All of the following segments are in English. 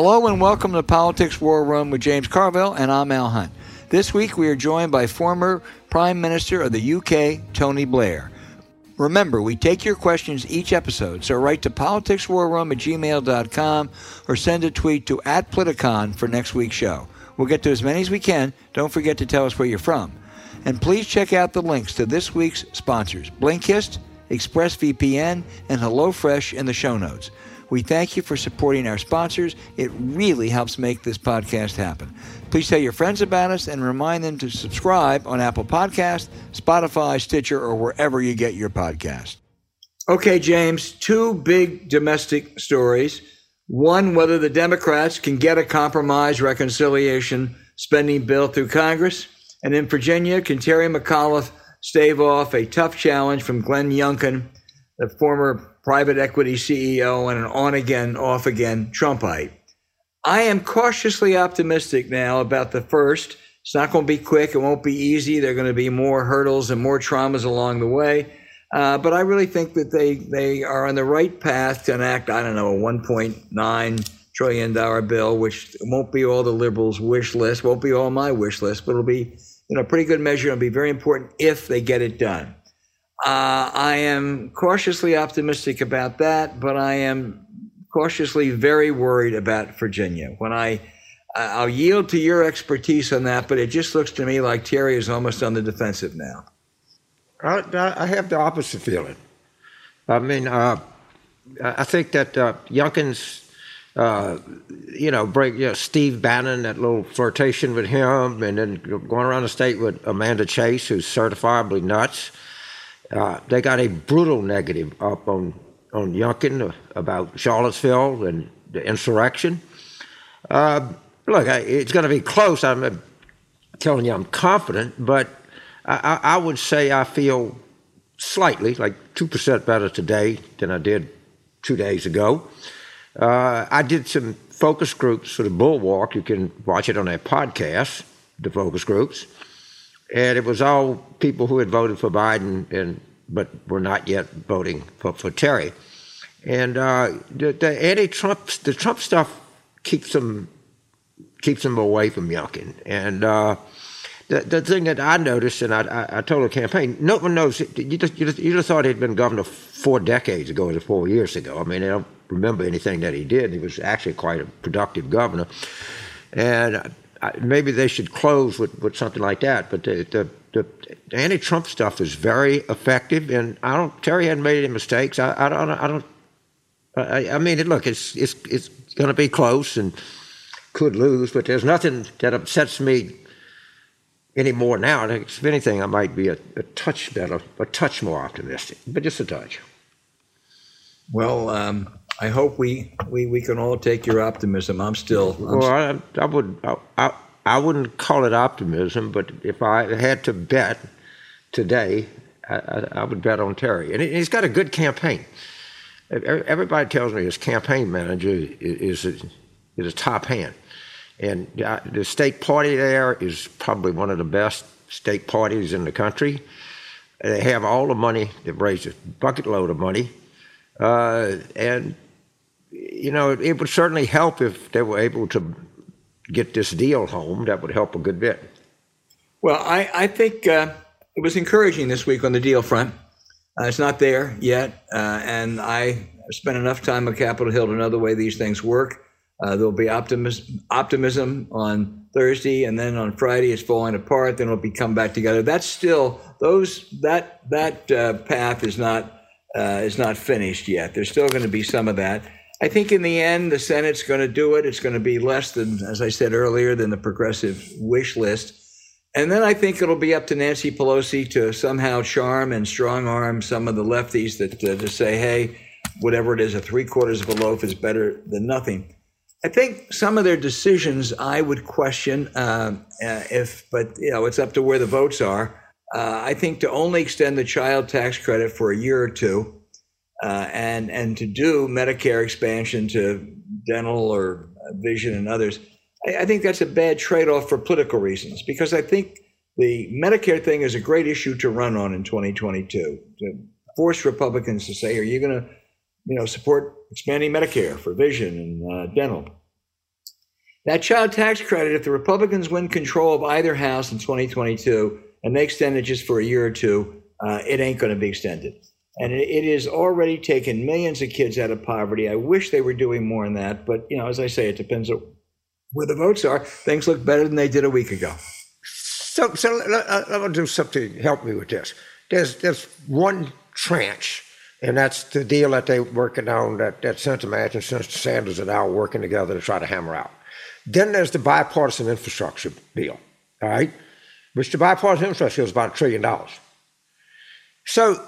Hello and welcome to Politics War Room with James Carville, and I'm Al Hunt. This week we are joined by former Prime Minister of the UK, Tony Blair. Remember, we take your questions each episode, so write to politicswarroom at gmail.com or send a tweet to at Politicon for next week's show. We'll get to as many as we can. Don't forget to tell us where you're from. And please check out the links to this week's sponsors Blinkist, ExpressVPN, and HelloFresh in the show notes. We thank you for supporting our sponsors. It really helps make this podcast happen. Please tell your friends about us and remind them to subscribe on Apple Podcast, Spotify, Stitcher, or wherever you get your podcast. Okay, James, two big domestic stories. One, whether the Democrats can get a compromise reconciliation spending bill through Congress. And in Virginia, can Terry McAuliffe stave off a tough challenge from Glenn Youngkin, the former private equity CEO and an on again, off again Trumpite? I am cautiously optimistic now about the first. It's not going to be quick. It won't be easy. There are going to be more hurdles and more traumas along the way. Uh, but I really think that they, they are on the right path to enact, I don't know, a $1.9 trillion bill, which won't be all the liberals' wish list, won't be all my wish list, but it'll be you know, a pretty good measure. It'll be very important if they get it done. Uh, I am cautiously optimistic about that, but I am cautiously very worried about Virginia. When I I'll yield to your expertise on that, but it just looks to me like Terry is almost on the defensive now. I, I have the opposite feeling. I mean, uh, I think that uh, Youngkin's, uh, you know, break you know, Steve Bannon, that little flirtation with him, and then going around the state with Amanda Chase, who's certifiably nuts. Uh, they got a brutal negative up on on Youngkin about Charlottesville and the insurrection. Uh, look, it's going to be close. I'm telling you, I'm confident, but I, I would say I feel slightly, like 2% better today than I did two days ago. Uh, I did some focus groups for the Bulwark. You can watch it on their podcast, the focus groups. And it was all people who had voted for Biden and but were not yet voting for, for Terry. And uh, the, the anti-Trump, the Trump stuff keeps them keeps them away from Youngkin. And uh, the, the thing that I noticed, and I, I, I told the campaign, no one knows. You just, you just, you just thought he'd been governor four decades ago or four years ago. I mean, I don't remember anything that he did. He was actually quite a productive governor. And maybe they should close with, with something like that. But the, the, the anti-Trump stuff is very effective, and I don't. Terry hadn't made any mistakes. I, I don't. I don't. I, I mean, look, it's it's it's going to be close and could lose, but there's nothing that upsets me any more now. If anything, I might be a, a touch better, a touch more optimistic, but just a touch. Well, um, I hope we, we, we can all take your optimism. I'm still. I'm well, I, I would I, I, I wouldn't call it optimism, but if I had to bet today, I, I, I would bet on Terry, and he's got a good campaign. Everybody tells me his campaign manager is, is, a, is a top hand. And uh, the state party there is probably one of the best state parties in the country. They have all the money. They've raised a bucket load of money. Uh, and, you know, it, it, would certainly help if they were able to get this deal home. That would help a good bit. Well, I, I think uh, it was encouraging this week on the deal front. Uh, it's not there yet. Uh, and I spent enough time on Capitol Hill to know the way these things work. Uh, there'll be optimism, optimism on Thursday, and then on Friday it's falling apart. Then it'll be come back together. That's still those that that uh, path is not uh, is not finished yet. There's still going to be some of that. I think in the end the Senate's going to do it. It's going to be less than, as I said earlier, than the progressive wish list. And then I think it'll be up to Nancy Pelosi to somehow charm and strong arm some of the lefties that uh, to say, hey, whatever it is, a three quarters of a loaf is better than nothing. I think some of their decisions I would question uh, uh, if, but you know, it's up to where the votes are. Uh, I think to only extend the child tax credit for a year or two, uh, and and to do Medicare expansion to dental or vision and others, I, I think that's a bad trade-off for political reasons because I think the Medicare thing is a great issue to run on in 2022 to force Republicans to say, "Are you going to, you know, support expanding Medicare for vision and uh, dental. That child tax credit, if the Republicans win control of either house in 2022 and they extend it just for a year or two, uh, it ain't going to be extended. And it, has already taken millions of kids out of poverty. I wish they were doing more in that, but you know, as I say, it depends on where the votes are. Things look better than they did a week ago. So, so let, let me do something to help me with this. There's there's one tranche, and that's the deal that they're working on that, that Senator Manchin and Senator Sanders are now working together to try to hammer out. Then there's the bipartisan infrastructure bill, all right, which the bipartisan infrastructure is about a trillion dollars. So,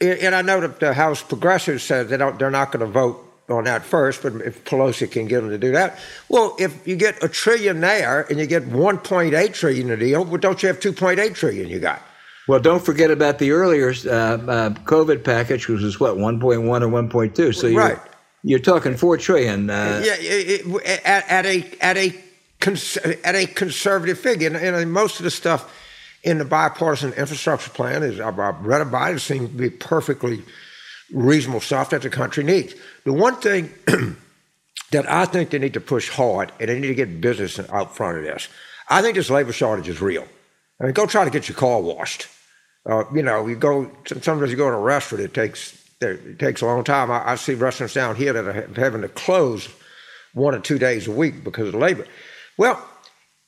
and I know that the House progressives said they don't, they're not going to vote on that first, but if Pelosi can get them to do that, well, if you get a trillion there and you get 1.8 trillion a deal, well, don't you have 2.8 trillion you got? Well, don't forget about the earlier uh, uh, COVID package, which was what 1.1 or 1.2. So you're, right. you're talking four trillion. Uh, yeah, it, it, at, at, a at a cons- at a conservative figure, and, and, most of the stuff in the bipartisan infrastructure plan is I've read about it. Seems to be perfectly reasonable stuff that the country needs. The one thing that I think they need to push hard, and they need to get business out front of this. I think this labor shortage is real. I mean, go try to get your car washed. Uh, you know, you go. Sometimes you go to a restaurant. It takes it takes a long time. I, I see restaurants down here that are having to close one or two days a week because of labor. Well,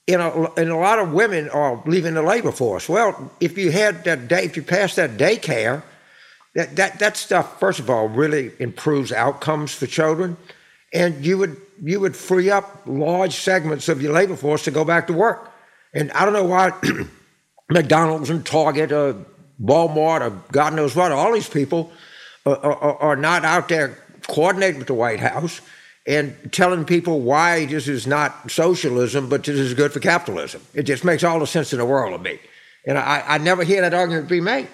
and a lot of women are leaving the labor force. Well, if you had that day, if you passed that daycare, that that that stuff, first of all, really improves outcomes for children, and you would you would free up large segments of your labor force to go back to work. And I don't know why McDonald's and Target or Walmart or God knows what, all these people are, are, are not out there coordinating with the White House and telling people why this is not socialism, but this is good for capitalism. It just makes all the sense in the world to me. And I, I never hear that argument be made.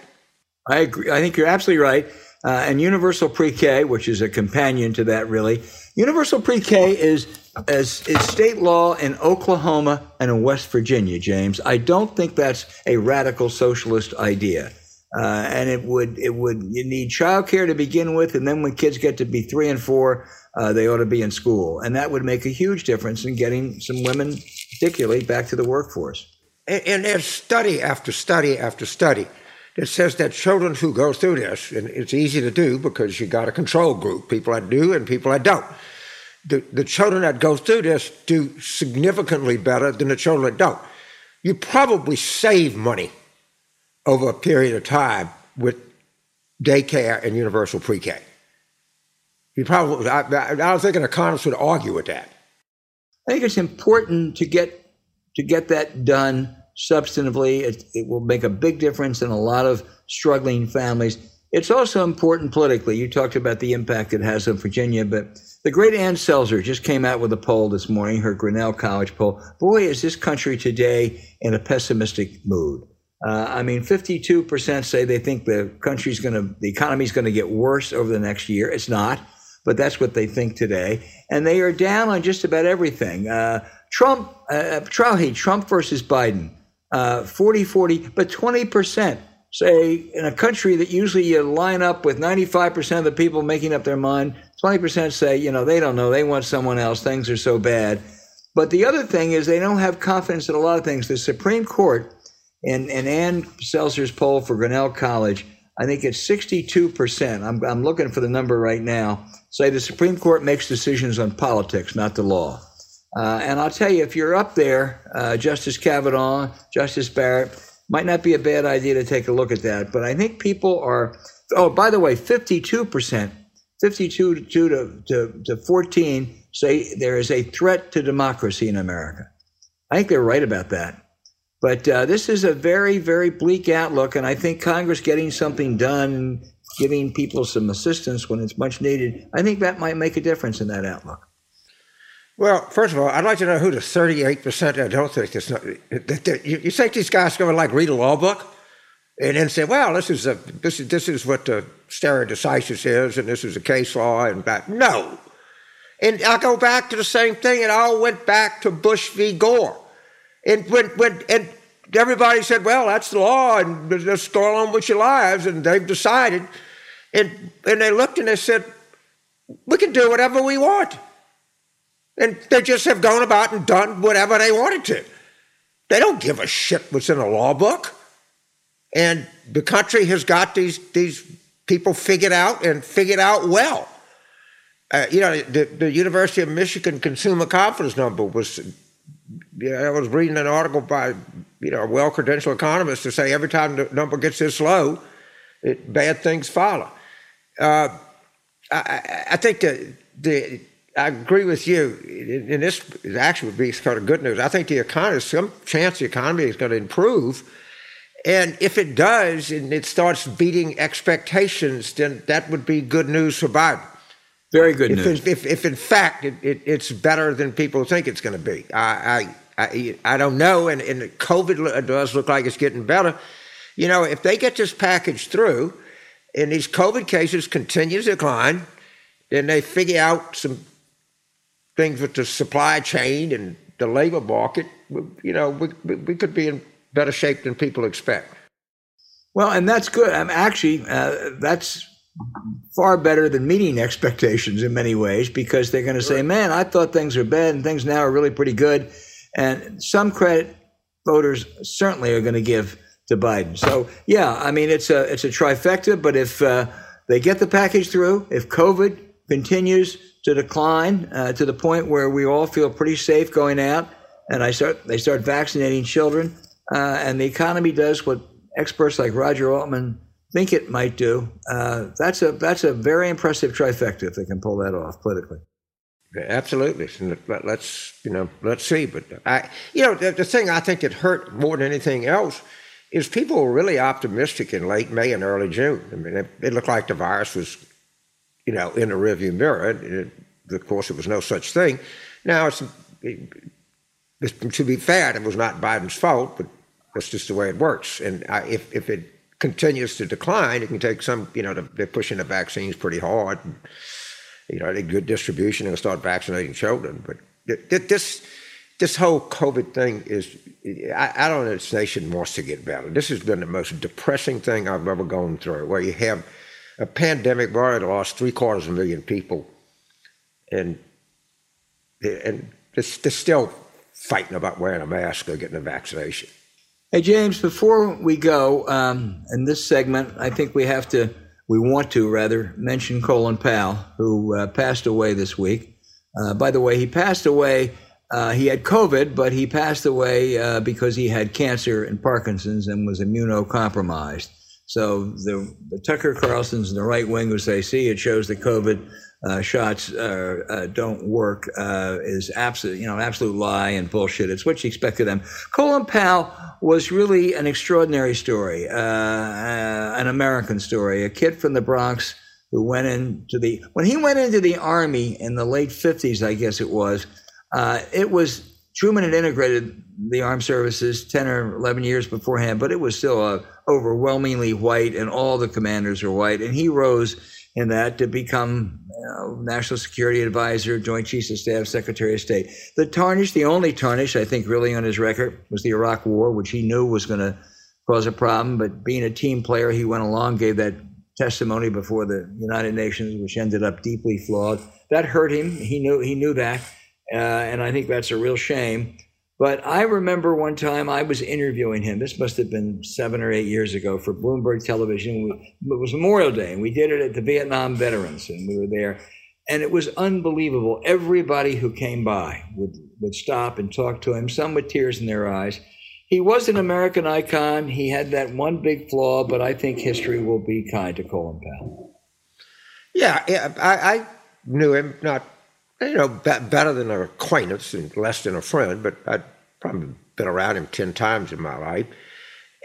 I agree. I think you're absolutely right. Uh, and universal pre-K, which is a companion to that, really. Universal pre-K is as is state law in Oklahoma and in West Virginia, James. I don't think that's a radical socialist idea. Uh, and it would it would you need childcare to begin with, and then when kids get to be three and four, uh, they ought to be in school, and that would make a huge difference in getting some women, particularly, back to the workforce. And, and there's study after study after study that says that children who go through this, and it's easy to do because you got a control group, people that do and people that don't the, the children that go through this do significantly better than the children that don't. You probably save money over a period of time with daycare and universal pre-K. You probably, I, I don't think an economist would argue with that. I think it's important to get to get that done substantively. It, it will make a big difference in a lot of struggling families. It's also important politically. You talked about the impact it has on Virginia, but the great Ann Selzer just came out with a poll this morning, her Grinnell College poll. Boy, is this country today in a pessimistic mood. Uh, I mean, 52% say they think the country's going to, the economy's going to get worse over the next year. It's not, but that's what they think today. And they are down on just about everything. Uh, Trump, uh, Trump, Trump versus Biden, uh, 40 40, but 20% say in a country that usually you line up with 95% of the people making up their mind, 20% say, you know, they don't know, they want someone else, things are so bad. But the other thing is they don't have confidence in a lot of things. The Supreme Court, in, in Ann Selzer's poll for Grinnell College, I think it's 62%. I'm, I'm looking for the number right now. Say the Supreme Court makes decisions on politics, not the law. Uh, and I'll tell you, if you're up there, uh, Justice Kavanaugh, Justice Barrett, might not be a bad idea to take a look at that. But I think people are, oh, by the way, 52%, 52 to, to, to 14 say there is a threat to democracy in America. I think they're right about that. But uh, this is a very, very bleak outlook, and I think Congress getting something done, giving people some assistance when it's much needed, I think that might make a difference in that outlook. Well, first of all, I'd like to know who the 38% I don't think this. You, you think these guys are going to like read a law book and then say, well, this is, a, this is, this is what the stare decisis is and this is a case law and that. No. And I go back to the same thing. It all went back to Bush v. Gore. And when, when, and everybody said, well, that's the law and just go on with your lives. And they've decided. And, and they looked and they said, we can do whatever we want. And they just have gone about and done whatever they wanted to. They don't give a shit what's in a law book. And the country has got these, these people figured out and figured out well. Uh, you know, the, the University of Michigan consumer confidence number was, I was reading an article by, you know, a well credentialed economist to say every time the number gets this low, it, bad things follow. Uh, I, I, think that the, I agree with you, and this actually would be sort of good news. I think the economy, some chance the economy is going to improve. And if it does and it starts beating expectations, then that would be good news for Biden. Very good if, news. If, if, in fact it, it, it's better than people think it's going to be, I, I, I, I, don't know. And, and COVID does look like it's getting better. You know, if they get this package through and these COVID cases continue to decline, then they figure out some things with the supply chain and the labor market. You know, we, we could be in better shape than people expect. Well, and that's good. I'm actually, uh, that's far better than meeting expectations in many ways because they're going to say, man, I thought things were bad and things now are really pretty good. And some credit voters certainly are going to give to Biden. So, yeah, I mean, it's a, it's a trifecta, but if uh, they get the package through, if COVID continues to decline uh, to the point where we all feel pretty safe going out and I start, they start vaccinating children, uh, and the economy does what experts like Roger Altman think it might do, uh, that's a that's a very impressive trifecta if they can pull that off politically. Absolutely. Let's you know let's see. But I you know the, the thing I think that hurt more than anything else is people were really optimistic in late May and early June. I mean, it, it looked like the virus was you know in the rearview mirror. It, of course, it was no such thing. Now it's, it, to be fair, it was not Biden's fault, but that's just the way it works. And I, if if it continues to decline, it can take some, you know, they're pushing the vaccines pretty hard. And, you know, they good distribution and start vaccinating children. But this this whole COVID thing is, I, I don't know, if this nation wants to get better. This has been the most depressing thing I've ever gone through, where you have a pandemic where already lost three quarters of a million people, and and they're, they're still fighting about wearing a mask or getting a vaccination. Hey, James, before we go um, in this segment, I think we have to, we want to rather, mention Colin Powell, who uh, passed away this week. Uh, by the way, he passed away, uh, he had COVID, but he passed away uh, because he had cancer and Parkinson's and was immunocompromised. So the, the Tucker Carlson's in the right wing who say, see, it shows that COVID uh, shots uh, uh, don't work uh, is absolute, you know, absolute lie and bullshit. It's what you expect of them. Colin Powell was really an extraordinary story, uh, an American story. A kid from the Bronx who went into the when he went into the army in the late fifties, I guess it was. it was Truman had integrated the armed services 10 or 11 years beforehand, but it was still overwhelmingly white, and all the commanders were white. And he rose in that to become know, National Security Advisor, Joint Chiefs of Staff, Secretary of State. The tarnish, the only tarnish I think really on his record was the Iraq War, which he knew was going to cause a problem. But being a team player, he went along, gave that testimony before the United Nations, which ended up deeply flawed. That hurt him. He knew he knew that, uh, and I think that's a real shame. But I remember one time I was interviewing him. This must have been seven or eight years ago for Bloomberg Television. It was Memorial Day, and we did it at the Vietnam Veterans, and we were there. And it was unbelievable. Everybody who came by would, would stop and talk to him, some with tears in their eyes. He was an American icon. He had that one big flaw, but I think history will be kind to Colin Powell. Yeah, yeah I, I knew him not you know, better than an acquaintance and less than a friend, but I'd probably been around him 10 times in my life.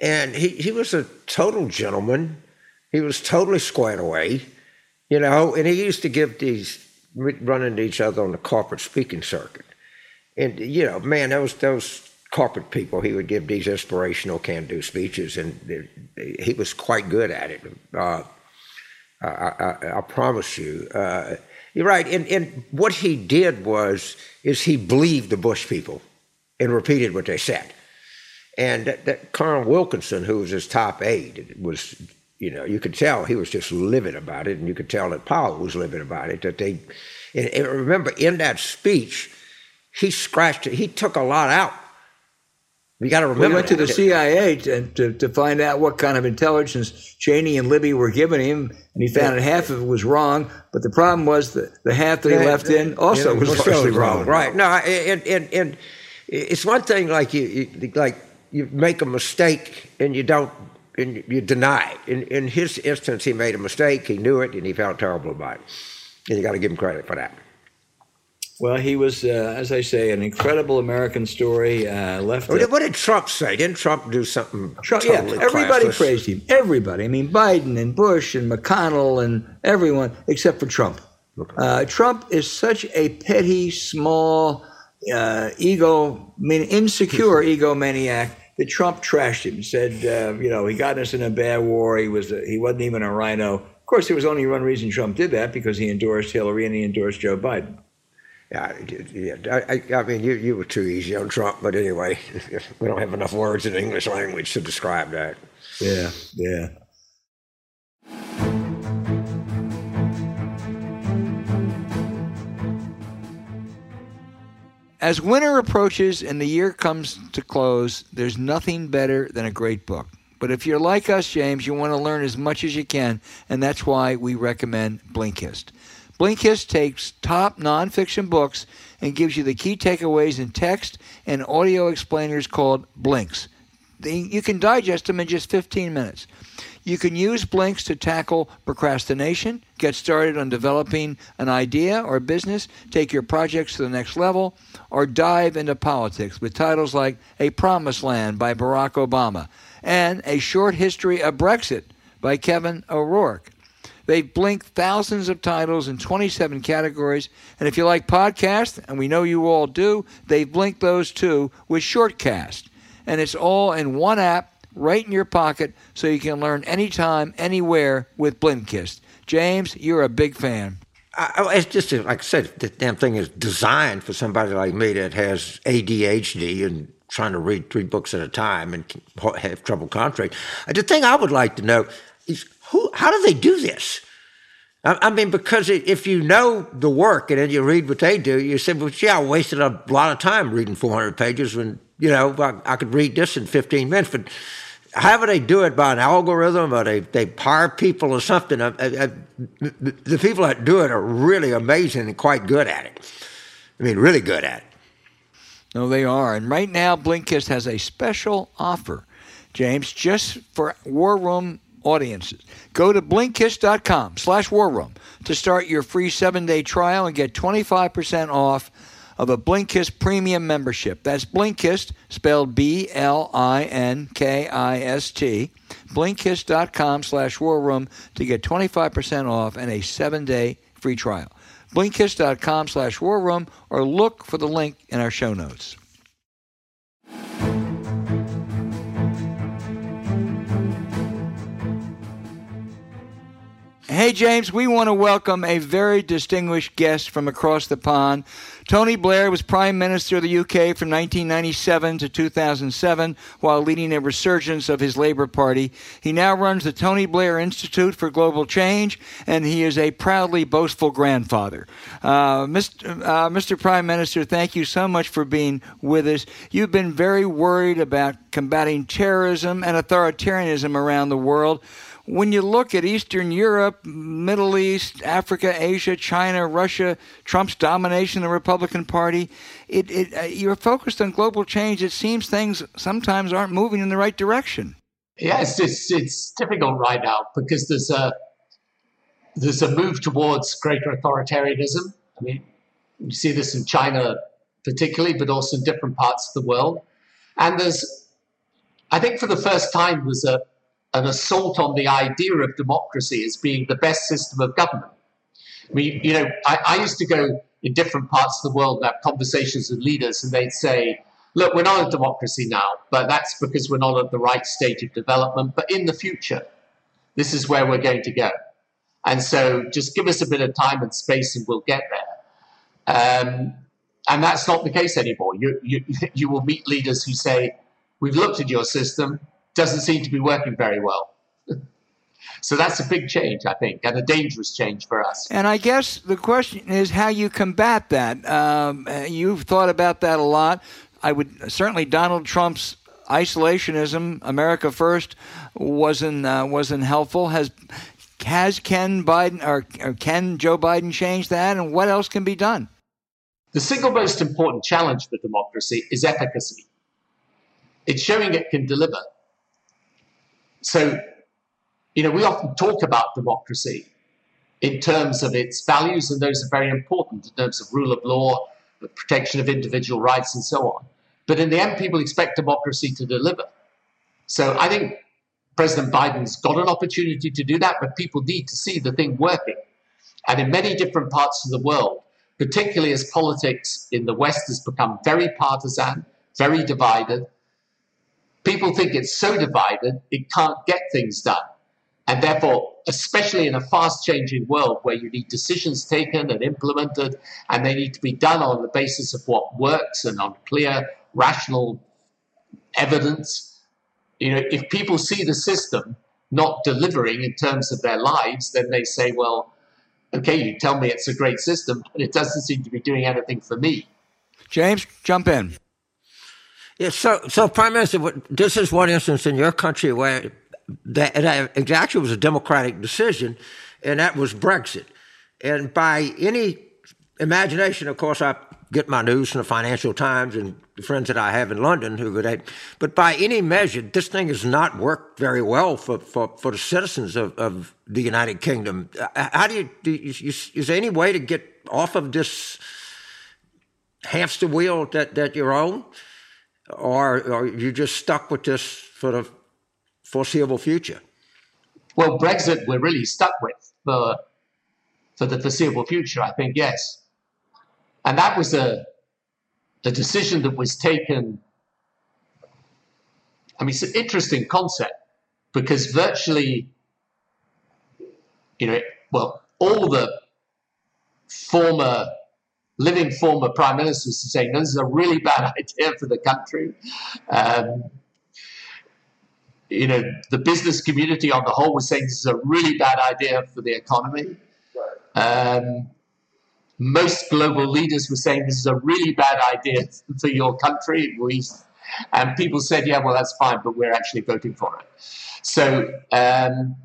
And he, he was a total gentleman. He was totally squared away, you know, and he used to give these, run into each other on the corporate speaking circuit. And, you know, man, those, those corporate people, he would give these inspirational can do speeches, and he was quite good at it. Uh, I, I, I, promise you. Uh, you're right. And, and what he did was, is he believed the Bush people and repeated what they said. And that, that Carl Wilkerson, who was his top aide, was, you know, you could tell he was just livid about it, and you could tell that Powell was livid about it. That they, and, and remember, in that speech, he scratched it. He took a lot out. You got to remember. We went to the CIA to, to, to, find out what kind of intelligence Cheney and Libby were giving him, and he found yeah. that half of it was wrong. But the problem was that the half that he yeah, left in also yeah, was partially wrong. Right? No, and, and, and it's one thing like you, you like you make a mistake and you don't and you deny it. In, in his instance, he made a mistake. He knew it, and he felt terrible about it. And you got to give him credit for that. Well, he was, uh, as I say, an incredible American story. Uh, left. What, what did Trump say? Didn't Trump do something? Trump, totally yeah, everybody classless? praised him. Everybody. I mean, Biden and Bush and McConnell and everyone except for Trump. Uh, Trump is such a petty, small, uh, ego, I mean, insecure egomaniac that Trump trashed him. Said, uh, you know, he got us in a bad war. He was, a, he wasn't even a RINO. Of course, there was only one reason Trump did that because he endorsed Hillary and he endorsed Joe Biden. Yeah, yeah. I, I, mean, you, you were too easy on Trump, but anyway, we don't have enough words in the English language to describe that. Yeah, yeah. As winter approaches and the year comes to close, there's nothing better than a great book. But if you're like us, James, you want to learn as much as you can, and that's why we recommend Blinkist. Blinkist takes top nonfiction books and gives you the key takeaways in text and audio explainers called Blinks. You can digest them in just 15 minutes. You can use Blinks to tackle procrastination, get started on developing an idea or business, take your projects to the next level, or dive into politics with titles like A Promised Land by Barack Obama and A Short History of Brexit by Kevin O'Rourke. They've blinked thousands of titles in 27 categories. And if you like podcasts, and we know you all do, they've blinked those too with Shortcast. And it's all in one app right in your pocket so you can learn anytime, anywhere with Blinkist. James, you're a big fan. I, it's just like I said, the damn thing is designed for somebody like me that has ADHD and trying to read three books at a time and have trouble concentrating. Uh, the thing I would like to know is who, how do they do this? I, mean, because if you know the work and then you read what they do, you say, well, yeah, I wasted a lot of time reading 400 pages when, you know, I, I could read this in 15 minutes. But however they do it by an algorithm or they, they hire people or something, uh, uh, uh, I, I, the people that do it are really amazing and quite good at it. I mean, really good at it. No, they are. And right now, Blinkist has a special offer, James, just for War Room audiences. Go to Blinkist.com slash war room to start your free seven-day trial and get 25% off of a Blinkist premium membership. That's Blinkist, spelled B-L-I-N-K-I-S-T, Blinkist.com slash war room to get 25% off and a seven-day free trial. Blinkist.com slash war room or look for the link in our show notes. Hey, James, we want to welcome a very distinguished guest from across the pond. Tony Blair was Prime Minister of the UK from 1997 to 2007 while leading a resurgence of his Labour Party. He now runs the Tony Blair Institute for Global Change, and he is a proudly boastful grandfather. Uh, Mr. Uh, Mr. Prime Minister, thank you so much for being with us. You've been very worried about combating terrorism and authoritarianism around the world when you look at Eastern Europe, Middle East, Africa, Asia, China, Russia, Trump's domination of the Republican Party, it, it, uh, you're focused on global change. It seems things sometimes aren't moving in the right direction. Yes, it's, it's difficult right now because there's a there's a move towards greater authoritarianism. I mean, you see this in China particularly, but also in different parts of the world. And there's, I think, for the first time, there's a an assault on the idea of democracy as being the best system of government. I mean, you know, I, I used to go in different parts of the world and have conversations with leaders, and they'd say, look, we're not a democracy now, but that's because we're not at the right stage of development. But in the future, this is where we're going to go. And so just give us a bit of time and space and we'll get there. Um, and that's not the case anymore. You, you, you will meet leaders who say, we've looked at your system, doesn't seem to be working very well. So that's a big change, I think, and a dangerous change for us. And I guess the question is how you combat that. Um, you've thought about that a lot. I would certainly Donald Trump's isolationism, America first, wasn't uh, wasn't helpful. Has has Ken Biden or, or can Joe Biden change that? And what else can be done? The single most important challenge for democracy is efficacy. It's showing it can deliver. So, you know, we often talk about democracy in terms of its values, and those are very important in terms of rule of law, the protection of individual rights, and so on. But in the end, people expect democracy to deliver. So I think President Biden's got an opportunity to do that, but people need to see the thing working. And in many different parts of the world, particularly as politics in the West has become very partisan, very divided, people think it's so divided it can't get things done. And therefore, especially in a fast changing world where you need decisions taken and implemented, and they need to be done on the basis of what works and on clear, rational evidence, you know, if people see the system not delivering in terms of their lives, then they say, well, okay, you tell me it's a great system, but it doesn't seem to be doing anything for me. James, jump in. Yeah, so, so Prime Minister, this is one instance in your country where that, it actually was a democratic decision, and that was Brexit. And by any imagination, of course, I get my news from the Financial Times and the friends that I have in London who would. But by any measure, this thing has not worked very well for, for, for the citizens of, of the United Kingdom. Uh, how do you, do you, is there any way to get off of this hamster wheel that, that you're on? Or, are you just stuck with this for the foreseeable future? Well, Brexit we're really stuck with for, for the foreseeable future, I think, yes. And that was a, a decision that was taken. I mean, it's an interesting concept because virtually, you know, well, all the former living former prime ministers are saying this is a really bad idea for the country. Um, you know, the business community on the whole was saying this is a really bad idea for the economy. Um, most global leaders were saying this is a really bad idea for your country. We, and people said, yeah, well, that's fine, but we're actually voting for it. So, um,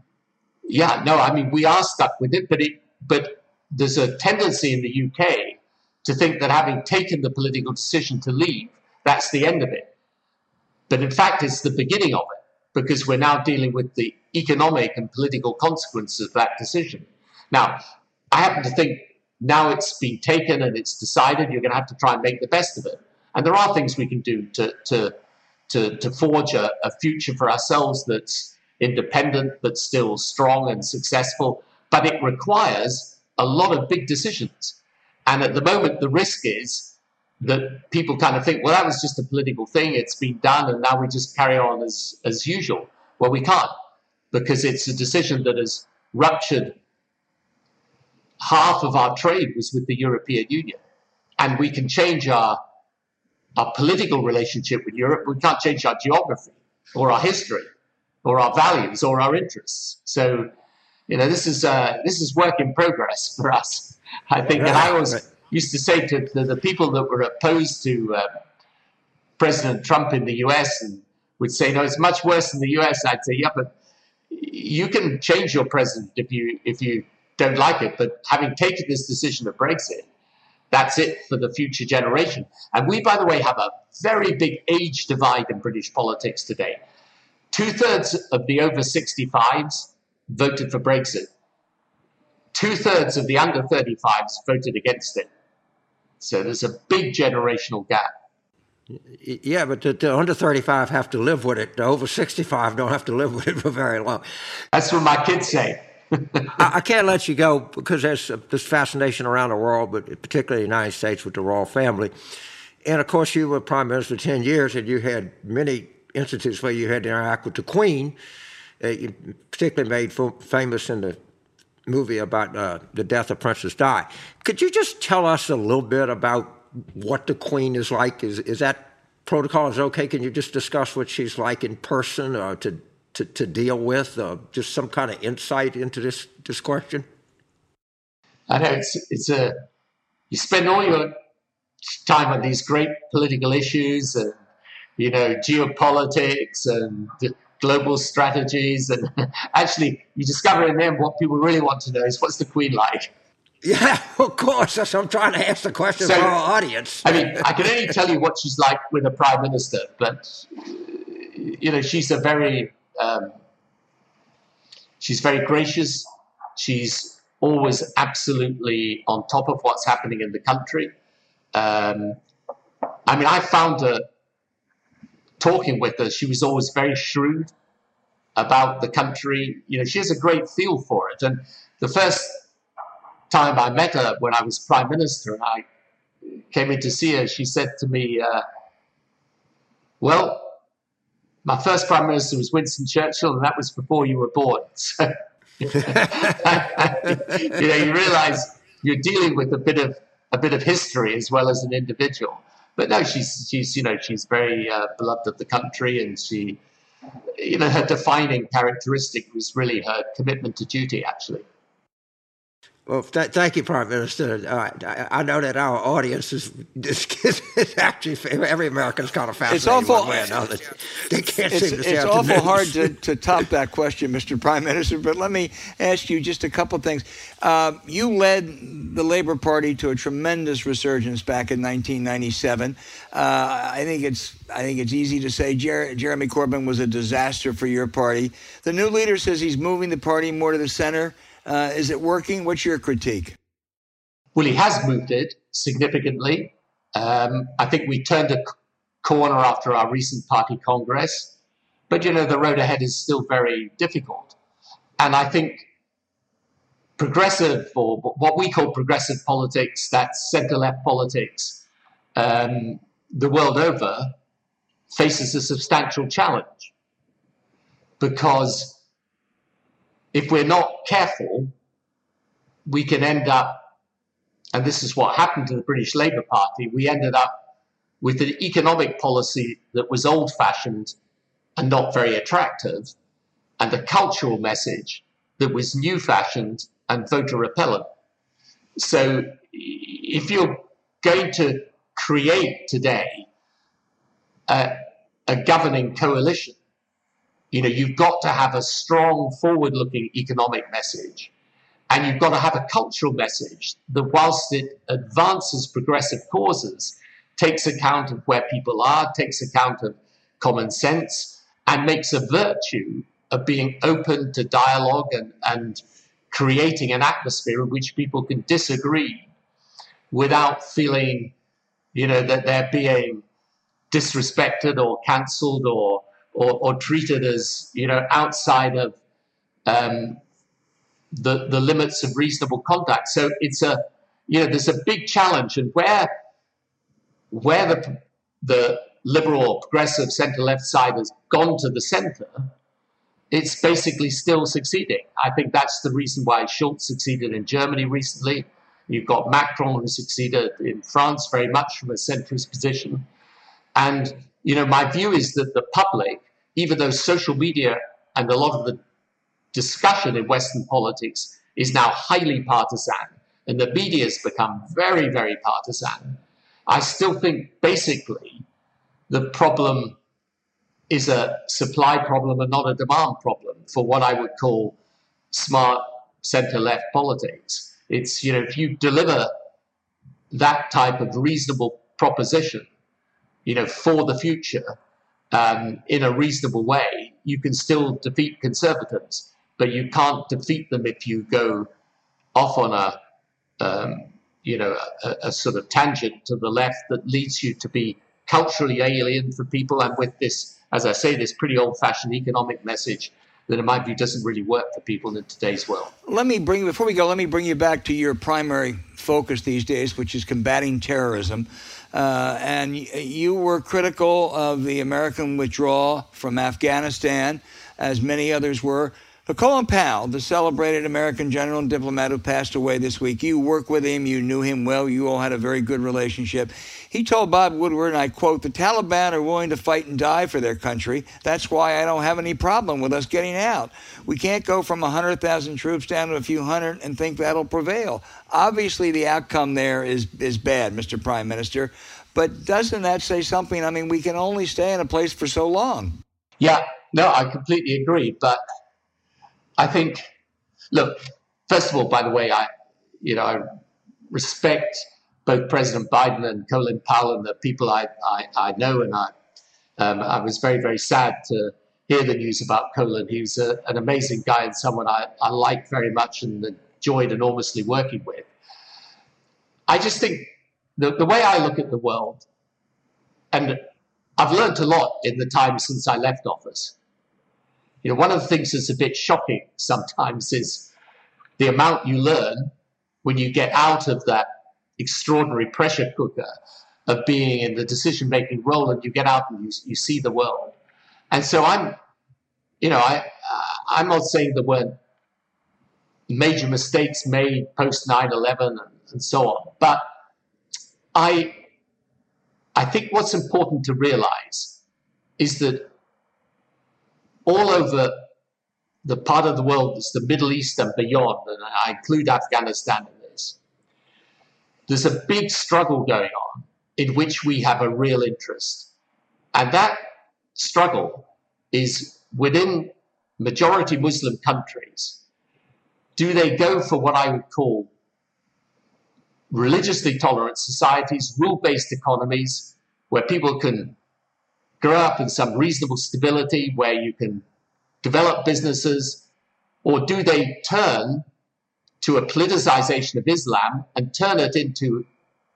yeah, no, I mean, we are stuck with it, but it, but there's a tendency in the UK to think that having taken the political decision to leave, that's the end of it. But in fact, it's the beginning of it because we're now dealing with the economic and political consequences of that decision. Now, I happen to think now it's been taken and it's decided, you're going to have to try and make the best of it. And there are things we can do to, to, to, to forge a, a future for ourselves that's independent, but still strong and successful. But it requires a lot of big decisions. And at the moment, the risk is that people kind of think, well, that was just a political thing. It's been done, and now we just carry on as, as usual. Well, we can't because it's a decision that has ruptured half of our trade was with the European Union. And we can change our, our political relationship with Europe. We can't change our geography or our history or our values or our interests. So, you know, this is, uh, this is work in progress for us. I think, and I always right. used to say to the, the, people that were opposed to uh, President Trump in the US and would say, no, it's much worse in the US. I'd say, yeah, but you can change your president if you, if you don't like it. But having taken this decision of Brexit, that's it for the future generation. And we, by the way, have a very big age divide in British politics today. Two thirds of the over 65s voted for Brexit. Two thirds of the under 35s voted against it. So there's a big generational gap. Yeah, but the, the, under 35 have to live with it. The over 65 don't have to live with it for very long. That's what my kids say. I, I, can't let you go because there's this fascination around the world, but particularly the United States with the royal family. And of course, you were prime minister 10 years, and you had many instances where you had to interact with the Queen, uh, particularly made famous in the movie about uh, the death of Princess Di. Could you just tell us a little bit about what the Queen is like? Is, is that protocol is okay? Can you just discuss what she's like in person or to to, to deal with? Uh, just some kind of insight into this this question. I know it's it's a you spend all your time on these great political issues and you know geopolitics and global strategies and actually you discover in them what people really want to know is what's the queen like yeah, of course. That's I'm trying to ask the question so, for our audience. I mean, I can only tell you what she's like with a prime minister, but you know, she's a very um, she's very gracious. She's always absolutely on top of what's happening in the country. Um, I mean, I found her talking with her. She was always very shrewd about the country. You know, she has a great feel for it. And the first time I met her when I was prime minister and I came in to see her, she said to me, uh, "Well, my first prime minister was Winston Churchill, and that was before you were born." You know, you realize you're dealing with a bit of a bit of history as well as an individual. But no, she's she's you know she's very uh, beloved of the country, and she, you know, her defining characteristic was really her commitment to duty. Actually. Well, th- thank you, Prime Minister. Uh, I, know that our audience is, is, is actually every American's kind of fascinated. It's awful. Way another. They can't it's, seem to It's awful hard to, to top that question, Mr. Prime Minister. But let me ask you just a couple of things. Uh, you led the Labor Party to a tremendous resurgence back in 1997. Uh, I think it's I think it's easy to say Jer- Jeremy Corbyn was a disaster for your party. The new leader says he's moving the party more to the center. Uh, is it working? What's your critique? Well, he has moved it significantly. Um, I think we turned a corner after our recent party congress, but you know the road ahead is still very difficult. And I think progressive, or what we call progressive politics, that's centre-left politics, um, the world over, faces a substantial challenge because if we're not careful, we can end up, and this is what happened to the British Labour Party, we ended up with an economic policy that was old fashioned and not very attractive, and a cultural message that was new fashioned and voter repellent. So if you're going to create today a, a governing coalition you know, you've got to have a strong forward-looking economic message. And you've got to have a cultural message that, whilst it advances progressive causes, takes account of where people are, takes account of common sense, and makes a virtue of being open to dialogue and, and creating an atmosphere in which people can disagree without feeling, you know, that they're being disrespected or cancelled or or, or treated as you know outside of um, the the limits of reasonable conduct. So it's a you know there's a big challenge, and where where the the liberal or progressive centre left side has gone to the centre, it's basically still succeeding. I think that's the reason why Scholz succeeded in Germany recently. You've got Macron who succeeded in France very much from a centrist position. And you know, my view is that the public, even though social media and a lot of the discussion in Western politics is now highly partisan, and the media has become very, very partisan, I still think basically the problem is a supply problem and not a demand problem for what I would call smart center left politics. It's, you know, if you deliver that type of reasonable proposition, you know, for the future um, in a reasonable way, you can still defeat conservatives, but you can't defeat them if you go off on a, um, you know, a, a sort of tangent to the left that leads you to be culturally alien for people, and with this, as I say, this pretty old-fashioned economic message that in my view doesn't really work for people in today's world. Let me bring before we go, let me bring you back to your primary focus these days, which is combating terrorism. Uh, and you were critical of the American withdrawal from Afghanistan, as many others were. Colin Powell, the celebrated American general and diplomat who passed away this week, you worked with him, you knew him well, you all had a very good relationship. He told Bob Woodward, and I quote, the Taliban are willing to fight and die for their country. That's why I don't have any problem with us getting out. We can't go from 100,000 troops down to a few hundred and think that'll prevail. Obviously, the outcome there is, is bad, Mr. Prime Minister. But doesn't that say something? I mean, we can only stay in a place for so long. Yeah, no, I completely agree. But I think, look, first of all, by the way, I, you know, I respect both President Biden and Colin Powell and the people I, I, I know, and I, um, I was very, very sad to hear the news about Colin. He was a, an amazing guy and someone I, I liked very much and enjoyed enormously working with. I just think the, the way I look at the world, and I've learned a lot in the time since I left office. You know, one of the things that's a bit shocking sometimes is the amount you learn when you get out of that extraordinary pressure cooker of being in the decision making role and you get out and you, you see the world. And so I'm, you know, I, I'm not saying there weren't major mistakes made post 9 11 and, so on, but I, I think what's important to realize is that all over the part of the world that's the Middle East and beyond, and I include Afghanistan in this, there's a big struggle going on in which we have a real interest. And that struggle is within majority Muslim countries. Do they go for what I would call religiously tolerant societies, rule based economies, where people can grow up in some reasonable stability where you can develop businesses? Or do they turn to a politicization of Islam and turn it into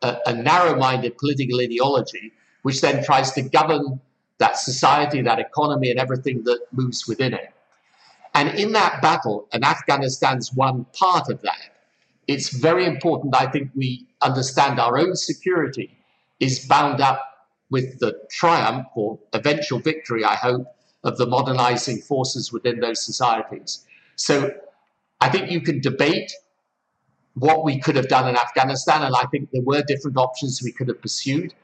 a, a narrow minded political ideology, which then tries to govern that society, that economy, and everything that moves within it? And in that battle, and Afghanistan's one part of that, it's very important, I think, we understand our own security is bound up with the triumph or eventual victory, I hope, of the modernizing forces within those societies. So I think you can debate what we could have done in Afghanistan, and I think there were different options we could have pursued.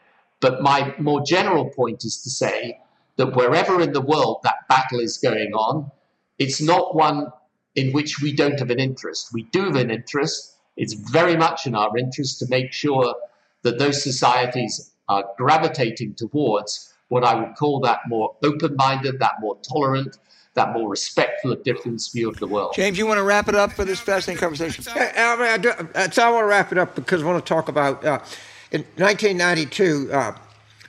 But my more general point is to say that wherever in the world that battle is going on, it's not one in which we don't have an interest. We do have an interest. It's very much in our interest to make sure that those societies are gravitating towards what I would call that more open minded, that more tolerant, that more respectful of difference view of the world. James, you want to wrap it up for this fascinating conversation? Yeah, I, do, so I want to wrap it up because I want to talk about uh, in 1992. Uh,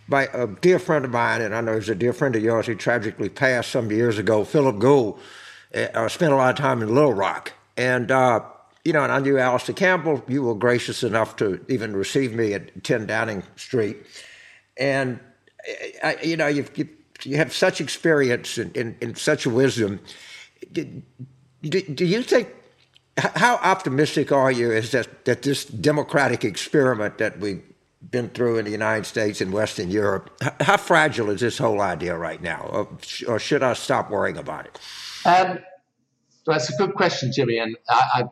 by a dear friend of mine, and I know he's a dear friend of yours, he tragically passed some years ago. Philip Gould uh, spent a lot of time in Little Rock, and uh, you know, and I knew Alastair Campbell. You were gracious enough to even receive me at 10 Downing Street. And, I, you know, you you have such experience and, and, and such wisdom. Do, do, do, you think, how optimistic are you is that, that this democratic experiment that we've been through in the United States and Western Europe, how fragile is this whole idea right now? Or, or should I stop worrying about it? Um, that's a good question, Jimmy. And I, I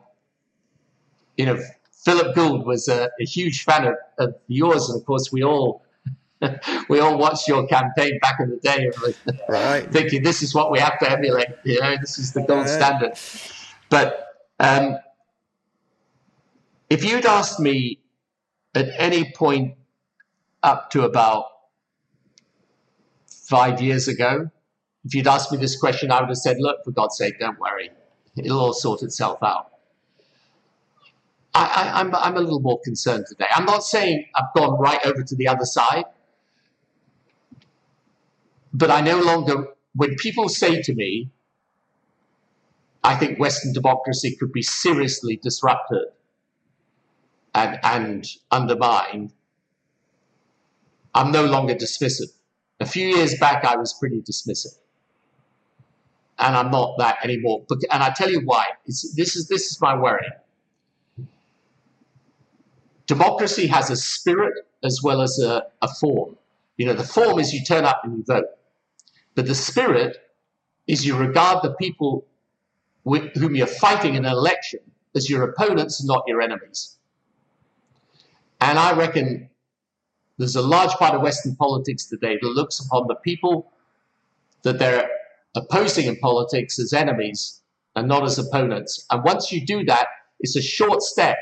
you know, Philip Gould was a, a huge fan of, of, yours, and of course, we all we all watched your campaign back in the day, right. thinking this is what we have to emulate. You know, this is the gold right. standard. But um, if you'd asked me at any point up to about five years ago, if you'd asked me this question, I would have said, "Look, for God's sake, don't worry; it'll all sort itself out." I, am I'm, I'm a little more concerned today. I'm not saying I've gone right over to the other side, but I no longer, when people say to me, I think Western democracy could be seriously disrupted and, and undermined, I'm no longer dismissive. A few years back, I was pretty dismissive. And I'm not that anymore. And I tell you why. It's, this, is, this is my worry democracy has a spirit as well as a, a form. You know, the form is you turn up and you vote. But the spirit is you regard the people with whom you're fighting in an election as your opponents, not your enemies. And I reckon there's a large part of Western politics today that looks upon the people that they're opposing in politics as enemies and not as opponents. And once you do that, it's a short step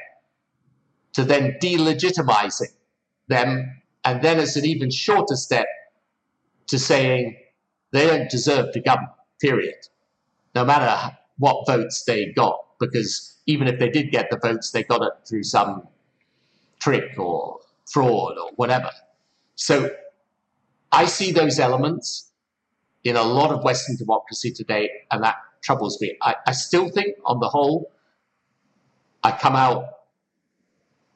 to then delegitimizing them, and then it's an even shorter step to saying they don't deserve to govern, period. No matter what votes they got, because even if they did get the votes, they got it through some trick or fraud or whatever. So I see those elements in a lot of Western democracy today, and that troubles me. I, I still think, on the whole, I come out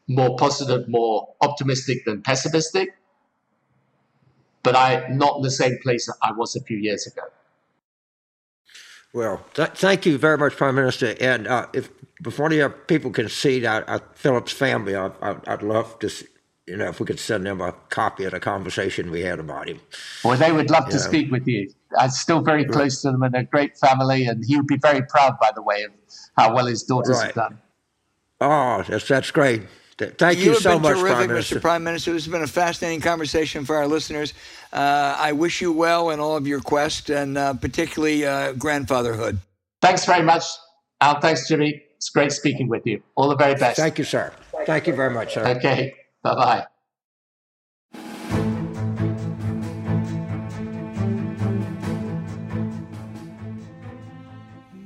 more positive, more optimistic than pessimistic, but I'm not in the same place that I was a few years ago. Well, th- thank you very much, Prime Minister. And uh, if before any people can see uh, uh, Philip's family, I, would love to, see, you know, if we could send them a copy of the conversation we had about him. Well, they would love to speak with you. I'm still very close to them and a great family, and he would be very proud, by the way, of how well his daughters right. have done. Oh, that's that's great. Thank you, you so much, terrific, Prime Minister. Mr. Prime Minister. This has been a fascinating conversation for our listeners. Uh, I wish you well in all of your quest, and uh, particularly uh, grandfatherhood. Thanks very much, Al. Thanks, Jimmy. It's great speaking with you. All the very best. Thank you, sir. Thank you very much, sir. Okay. Bye bye.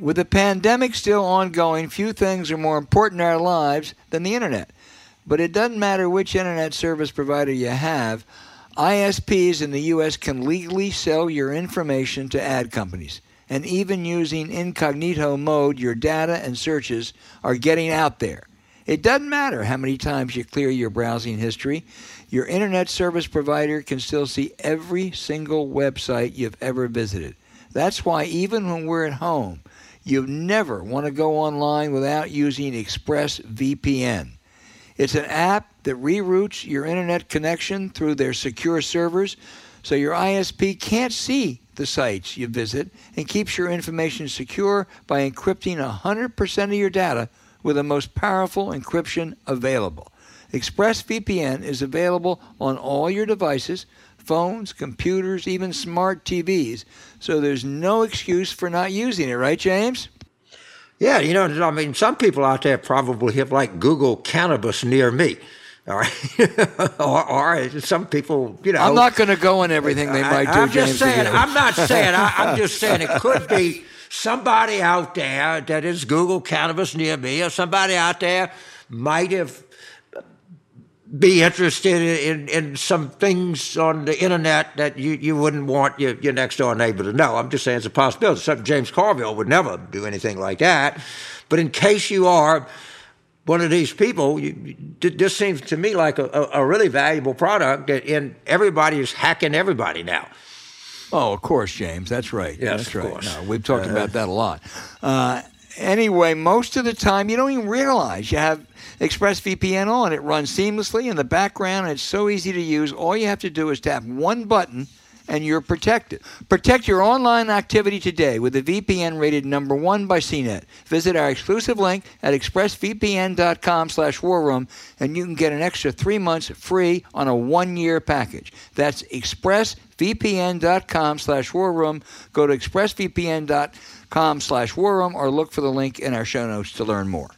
With the pandemic still ongoing, few things are more important in our lives than the internet. But it doesn't matter which internet service provider you have, ISPs in the U.S. can legally sell your information to ad companies. And even using incognito mode, your data and searches are getting out there. It doesn't matter how many times you clear your browsing history, your internet service provider can still see every single website you've ever visited. That's why, even when we're at home, you never want to go online without using ExpressVPN. It's an app that reroutes your internet connection through their secure servers so your ISP can't see the sites you visit and keeps your information secure by encrypting 100% of your data with the most powerful encryption available. ExpressVPN is available on all your devices phones, computers, even smart TVs. So there's no excuse for not using it, right, James? Yeah, you know, I mean, some people out there probably have like Google cannabis near me. All right. or, or, some people, you know. I'm not going to go on everything they might do, I'm James. Just saying, I'm not saying, I, I'm just saying it could be somebody out there that is Google cannabis near me, or somebody out there might have be interested in, in some things on the internet that you, you wouldn't want your, your next door neighbor to know. I'm just saying it's a possibility. Something James Carville would never do anything like that. But in case you are one of these people, you, this seems to me like a, a, really valuable product, and everybody is hacking everybody now. Oh, of course, James. That's right. Yes, that's right. No, we've talked uh, about that a lot. Uh, anyway, most of the time, you don't even realize you have ExpressVPN on. It runs seamlessly in the background, and it's so easy to use. All you have to do is tap one button and you're protected. Protect your online activity today with a VPN rated number one by CNET. Visit our exclusive link at expressvpn.com slash warroom and you can get an extra three months free on a one-year package. That's expressvpn.com slash warroom. Go to expressvpn.com slash warroom or look for the link in our show notes to learn more.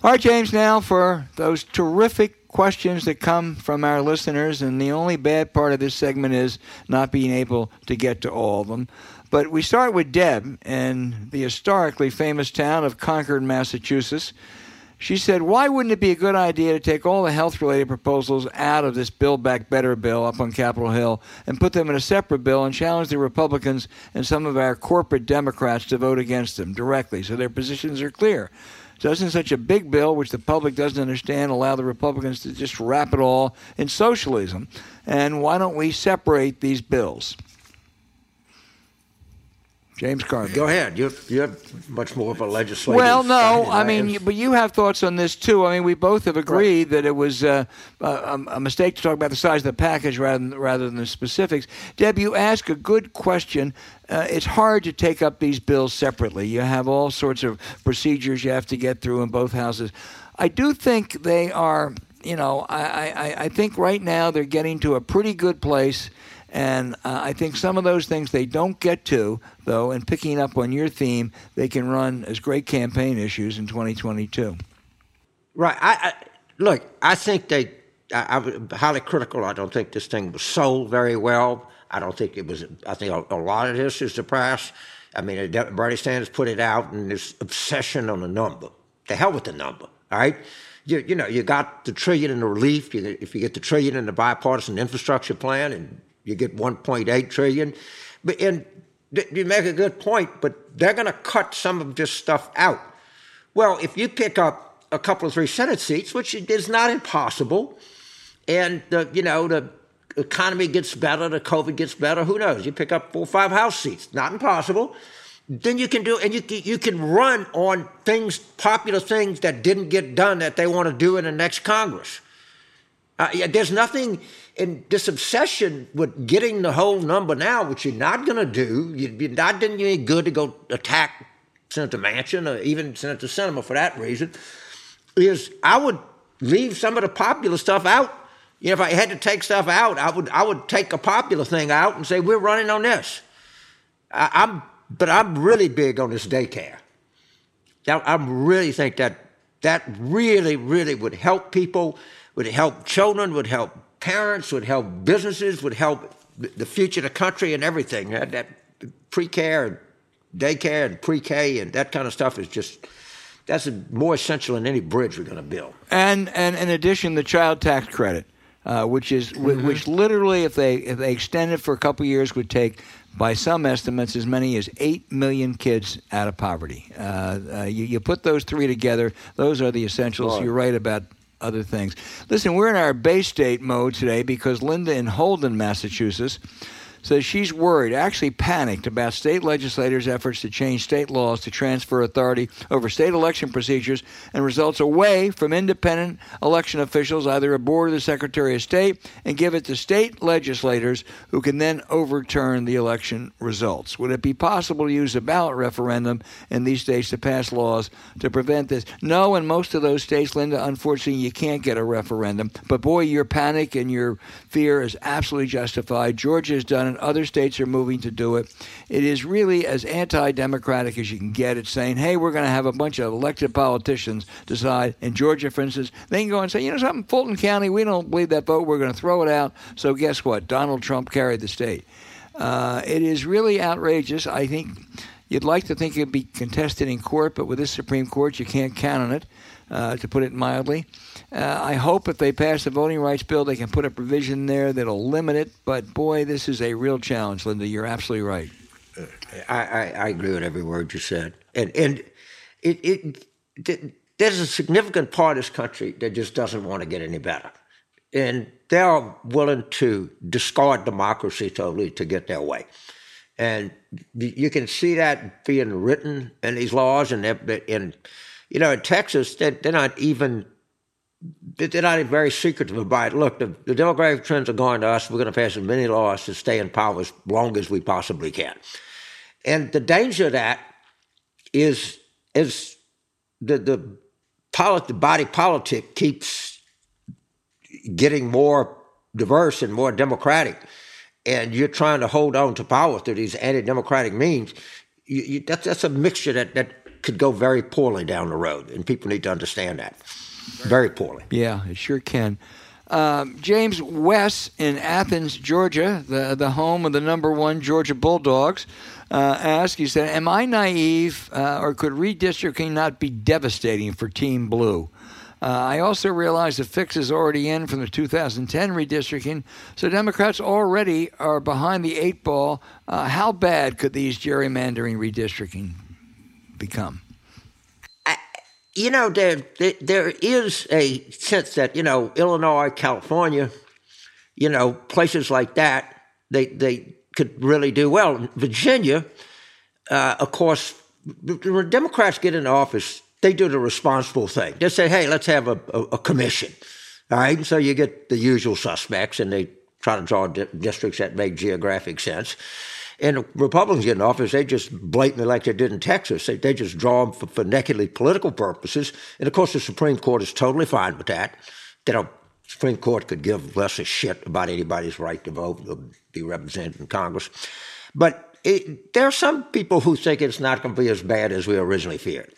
All right, James, now for those terrific questions that come from our listeners. And the only bad part of this segment is not being able to get to all of them. But we start with Deb in the historically famous town of Concord, Massachusetts. She said, Why wouldn't it be a good idea to take all the health related proposals out of this Build Back Better bill up on Capitol Hill and put them in a separate bill and challenge the Republicans and some of our corporate Democrats to vote against them directly so their positions are clear? Doesn't such a big bill, which the public doesn't understand, allow the Republicans to just wrap it all in socialism? And why don't we separate these bills? James Carville. Go ahead. You're, you're much more of a legislative. Well, no, I mean, but you have thoughts on this too. I mean, we both have agreed right. that it was uh, a, a, mistake to talk about the size of the package rather than, rather than the specifics. Deb, you ask a good question. Uh, it's hard to take up these bills separately. You have all sorts of procedures you have to get through in both houses. I do think they are. You know, I, I, I think right now they're getting to a pretty good place and uh, I think some of those things they don't get to, though, and picking up on your theme, they can run as great campaign issues in 2022. Right. I, I look. I think they. I, am highly critical. I don't think this thing was sold very well. I don't think it was. I think a, a lot of this is the press. I mean, Bernie Sanders put it out, and this obsession on the number. The hell with the number. All right. You, you know, you got the trillion in the relief. You, if you get the trillion in the bipartisan infrastructure plan, and you get 1.8 trillion. But and you make a good point, but they're going to cut some of this stuff out. Well, if you pick up a couple of three Senate seats, which is not impossible, and the, you know the economy gets better, the COVID gets better, who knows? You pick up four or five House seats, not impossible. Then you can do, and you you can run on things, popular things that didn't get done that they want to do in the next Congress. Uh, yeah, there's nothing in this obsession with getting the whole number now, which you're not going to do. You're not doing any good to go attack Senator Manchin or even Senator Sinema for that reason. Is I would leave some of the popular stuff out. You know, if I had to take stuff out, I would I would take a popular thing out and say we're running on this. I, I'm, but I'm really big on this daycare. Now, I really think that that really, really would help people would help children, would help parents, would help businesses, would help the future of the country and everything. That, that pre-care and daycare and pre-K and that kind of stuff is just that's more essential than any bridge we're going to build. And and in addition, the child tax credit, uh, which is mm-hmm. which literally, if they if they extend it for a couple years, would take by some estimates, as many as 8 million kids out of poverty. Uh, uh, you, you, put those three together, those are the essentials. You're right about other things. Listen, we're in our Bay State mode today because Linda in Holden, Massachusetts, says she's worried, actually panicked, about state legislators' efforts to change state laws to transfer authority over state election procedures and results away from independent election officials, either a board or the Secretary of State, and give it to state legislators who can then overturn the election results. Would it be possible to use a ballot referendum in these states to pass laws to prevent this? No, in most of those states, Linda, unfortunately, you can't get a referendum. But boy, your panic and your fear is absolutely justified. Georgia has done it. Other states are moving to do it. It is really as anti democratic as you can get. It's saying, hey, we're going to have a bunch of elected politicians decide. In Georgia, for instance, they can go and say, you know something, Fulton County, we don't believe that vote. We're going to throw it out. So guess what? Donald Trump carried the state. Uh, it is really outrageous. I think you'd like to think it'd be contested in court, but with this Supreme Court, you can't count on it, uh, to put it mildly. Uh, I hope if they pass the voting rights bill, they can put a provision there that'll limit it. But boy, this is a real challenge, Linda. You're absolutely right. I, I, I agree with every word you said, and and it, it, it there's a significant part of this country that just doesn't want to get any better, and they're willing to discard democracy totally to get their way. And you can see that being written in these laws, and in you know in Texas, they're, not even they're not very secretive about it. Look, the, the demographic trends are going to us. We're going to pass as many laws to stay in power as long as we possibly can. And the danger of that is is the the, polit- the body politic keeps getting more diverse and more democratic, and you're trying to hold on to power through these anti-democratic means. You, you, that's that's a mixture that that could go very poorly down the road, and people need to understand that very poorly. Yeah, it sure can. Um, James West in Athens, Georgia, the the home of the number one Georgia Bulldogs, uh, asked. He said, "Am I naive, uh, or could redistricting not be devastating for Team Blue?" Uh, I also realize the fix is already in from the 2010 redistricting, so Democrats already are behind the eight ball. Uh, how bad could these gerrymandering redistricting become? you know, there, there, there is a sense that, you know, Illinois, California, you know, places like that, they, they could really do well. Virginia, uh, of course, when Democrats get in office, they do the responsible thing. They say, hey, let's have a, a, a commission. All right. So you get the usual suspects, and they try to draw di- districts that make geographic sense. And Republicans get in office, they just blatantly, like they did in Texas, they, they just draw them for, for nakedly political purposes. And of course, the Supreme Court is totally fine with that. They don't Supreme Court could give less a shit about anybody's right to vote or be represented in Congress. But it, there are some people who think it's not going to be as bad as we originally feared.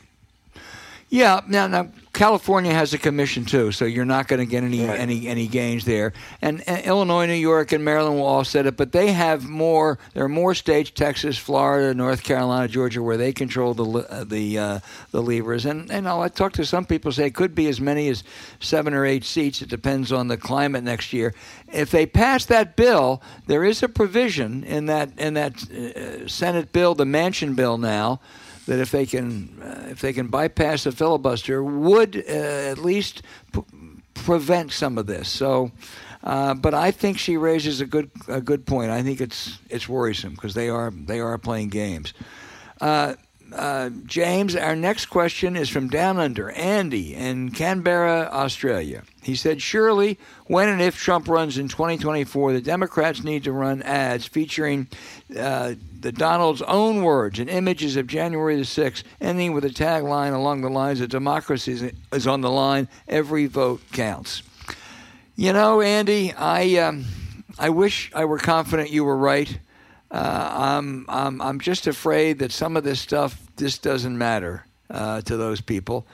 Yeah, now, now California has a commission too, so you're not going to get any Right. any any gains there. And, and Illinois, New York, and Maryland will offset it, but they have more. There are more states: Texas, Florida, North Carolina, Georgia, where they control the uh, the uh, the levers. And and I talked to some people say it could be as many as seven or eight seats. It depends on the climate next year. If they pass that bill, there is a provision in that in that uh, Senate bill, the Manchin bill now that if they can uh, if they can bypass the filibuster would uh, at least p- prevent some of this. So, uh, but I think she raises a good a good point. I think it's it's worrisome because they are they are playing games. Uh, uh, James, our next question is from Down Under, Andy in Canberra, Australia. He said, Surely, when and if Trump runs in 2024, the Democrats need to run ads featuring uh, the Donald's own words and images of January the 6th, ending with a tagline along the lines of democracy is- is on the line, every vote counts. You know, Andy, I um, I wish I were confident you were right. Uh, I'm I'm I'm just afraid that some of this stuff just doesn't matter uh, to those people,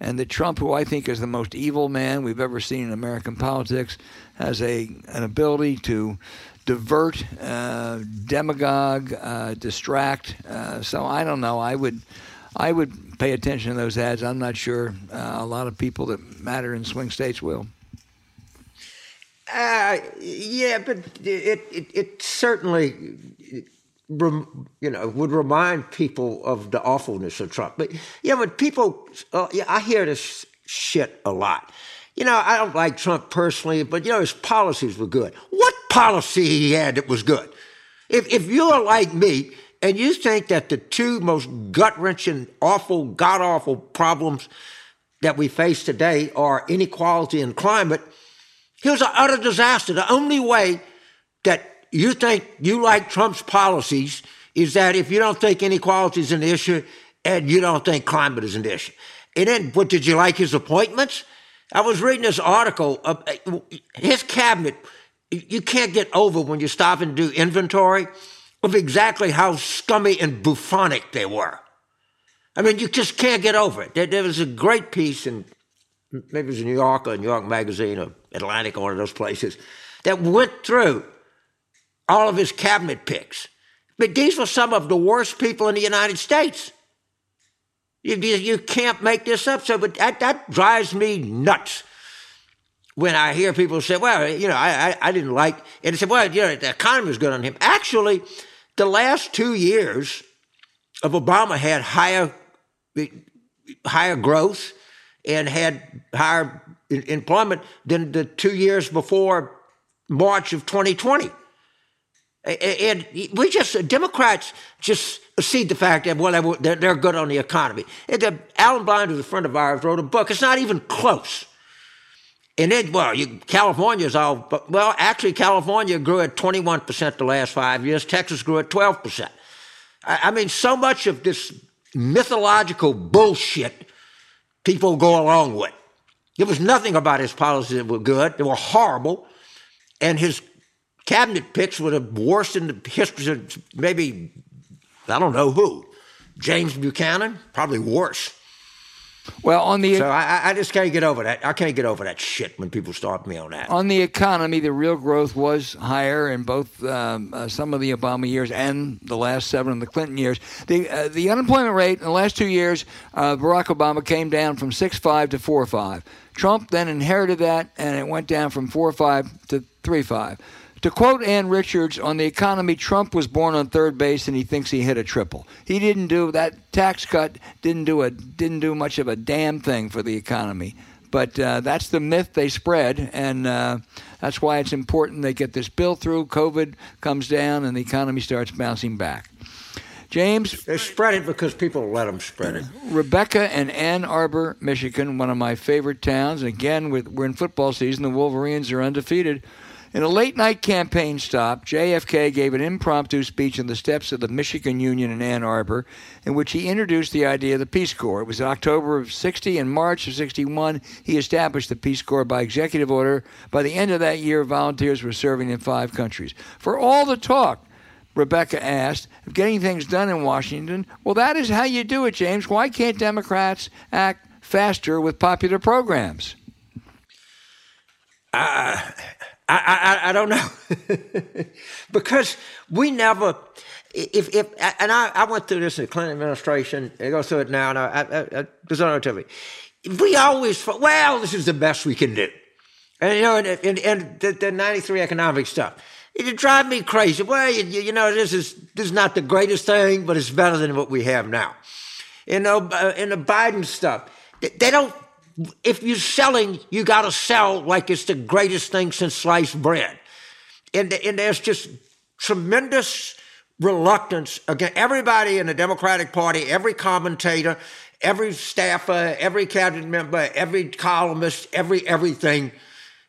and that Trump, who I think is the most evil man we've ever seen in American politics, has a an ability to divert, uh, demagogue, uh, distract. Uh, so I don't know. I would. I would pay attention to those ads. I'm not sure uh, a lot of people that matter in swing states will. Uh, yeah, but it, it, it certainly, you know, would remind people of the awfulness of Trump. But yeah, but people, uh, yeah, I hear this shit a lot. You know, I don't like Trump personally, but you know his policies were good. What policy he had that was good? If if you're like me and you think that the two most gut wrenching, awful, god awful problems that we face today are inequality and climate, he was an utter disaster. The only way that you think you like Trump's policies is that if you don't think inequality is an issue and you don't think climate is an issue. And then, what did you like his appointments? I was reading this article. Of, uh, his cabinet, you can't get over when you stop and do inventory of exactly how scummy and buffonic they were. I mean, you just can't get over it. There, there was a great piece in maybe it was New York or New York Magazine or Atlantic or one of those places that went through all of his cabinet picks. But these were some of the worst people in the United States. You, you, can't make this up. So, but that, that drives me nuts when I hear people say, well, you know, I, I, I didn't like, and they say, well, you know, the economy was good on him. Actually, the last two years of Obama had higher, higher growth and had higher employment than the two years before March of 2020. And we just, Democrats just see the fact that, well, they're, good on the economy. Alan Blinder, who's a friend of ours, wrote a book. It's not even close. And then, well, you, California's all, but, well, actually, California grew at 21% the last five years. Texas grew at 12%. I, I mean, so much of this mythological bullshit people go along with. There was nothing about his policies that were good. They were horrible. And his cabinet picks were the worst in the history of maybe, I don't know who. James Buchanan, probably worse. Well, on the So I, I- I just can't get over that. I can't get over that shit when people start me on that. on the economy, the real growth was higher in both um, uh, some of the Obama years and the last seven of the Clinton years. The uh, the unemployment rate in the last two years, uh, Barack Obama came down from six five to four five. Trump then inherited that, and it went down from four five to three five. To quote Ann Richards on the economy, Trump was born on third base and he thinks he hit a triple. He didn't do that tax cut didn't do a didn't do much of a damn thing for the economy. But uh, that's the myth they spread, and uh, that's why it's important they get this bill through. COVID comes down and the economy starts bouncing back. James. They spread it because people let them spread it. Rebecca and Ann Arbor, Michigan, one of my favorite towns. Again, we're in football season. The Wolverines are undefeated. In a late night campaign stop, JFK gave an impromptu speech on the steps of the Michigan Union in Ann Arbor, in which he introduced the idea of the Peace Corps. It was in October of 60 and March of 61. He established the Peace Corps by executive order. By the end of that year, volunteers were serving in five countries. For all the talk, Rebecca asked, of getting things done in Washington, well, that is how you do it, James. Why can't Democrats act faster with popular programs? Uh, I, I, I don't know. because we never, if, if and I, I went through this in the Clinton administration, I go through it now, and I, I, I, another tell me. We always, thought well, this is the best we can do. And, you know, and, and, and the, the 93 economic stuff. It drive me crazy. Well, you, you, know, this is this is not the greatest thing, but it's better than what we have now. You know, uh, in the Biden stuff, they don't if you're selling, you got to sell like it's the greatest thing since sliced bread. And, and there's just tremendous reluctance again. Everybody in the Democratic Party, every commentator, every staffer, every cabinet member, every columnist, every everything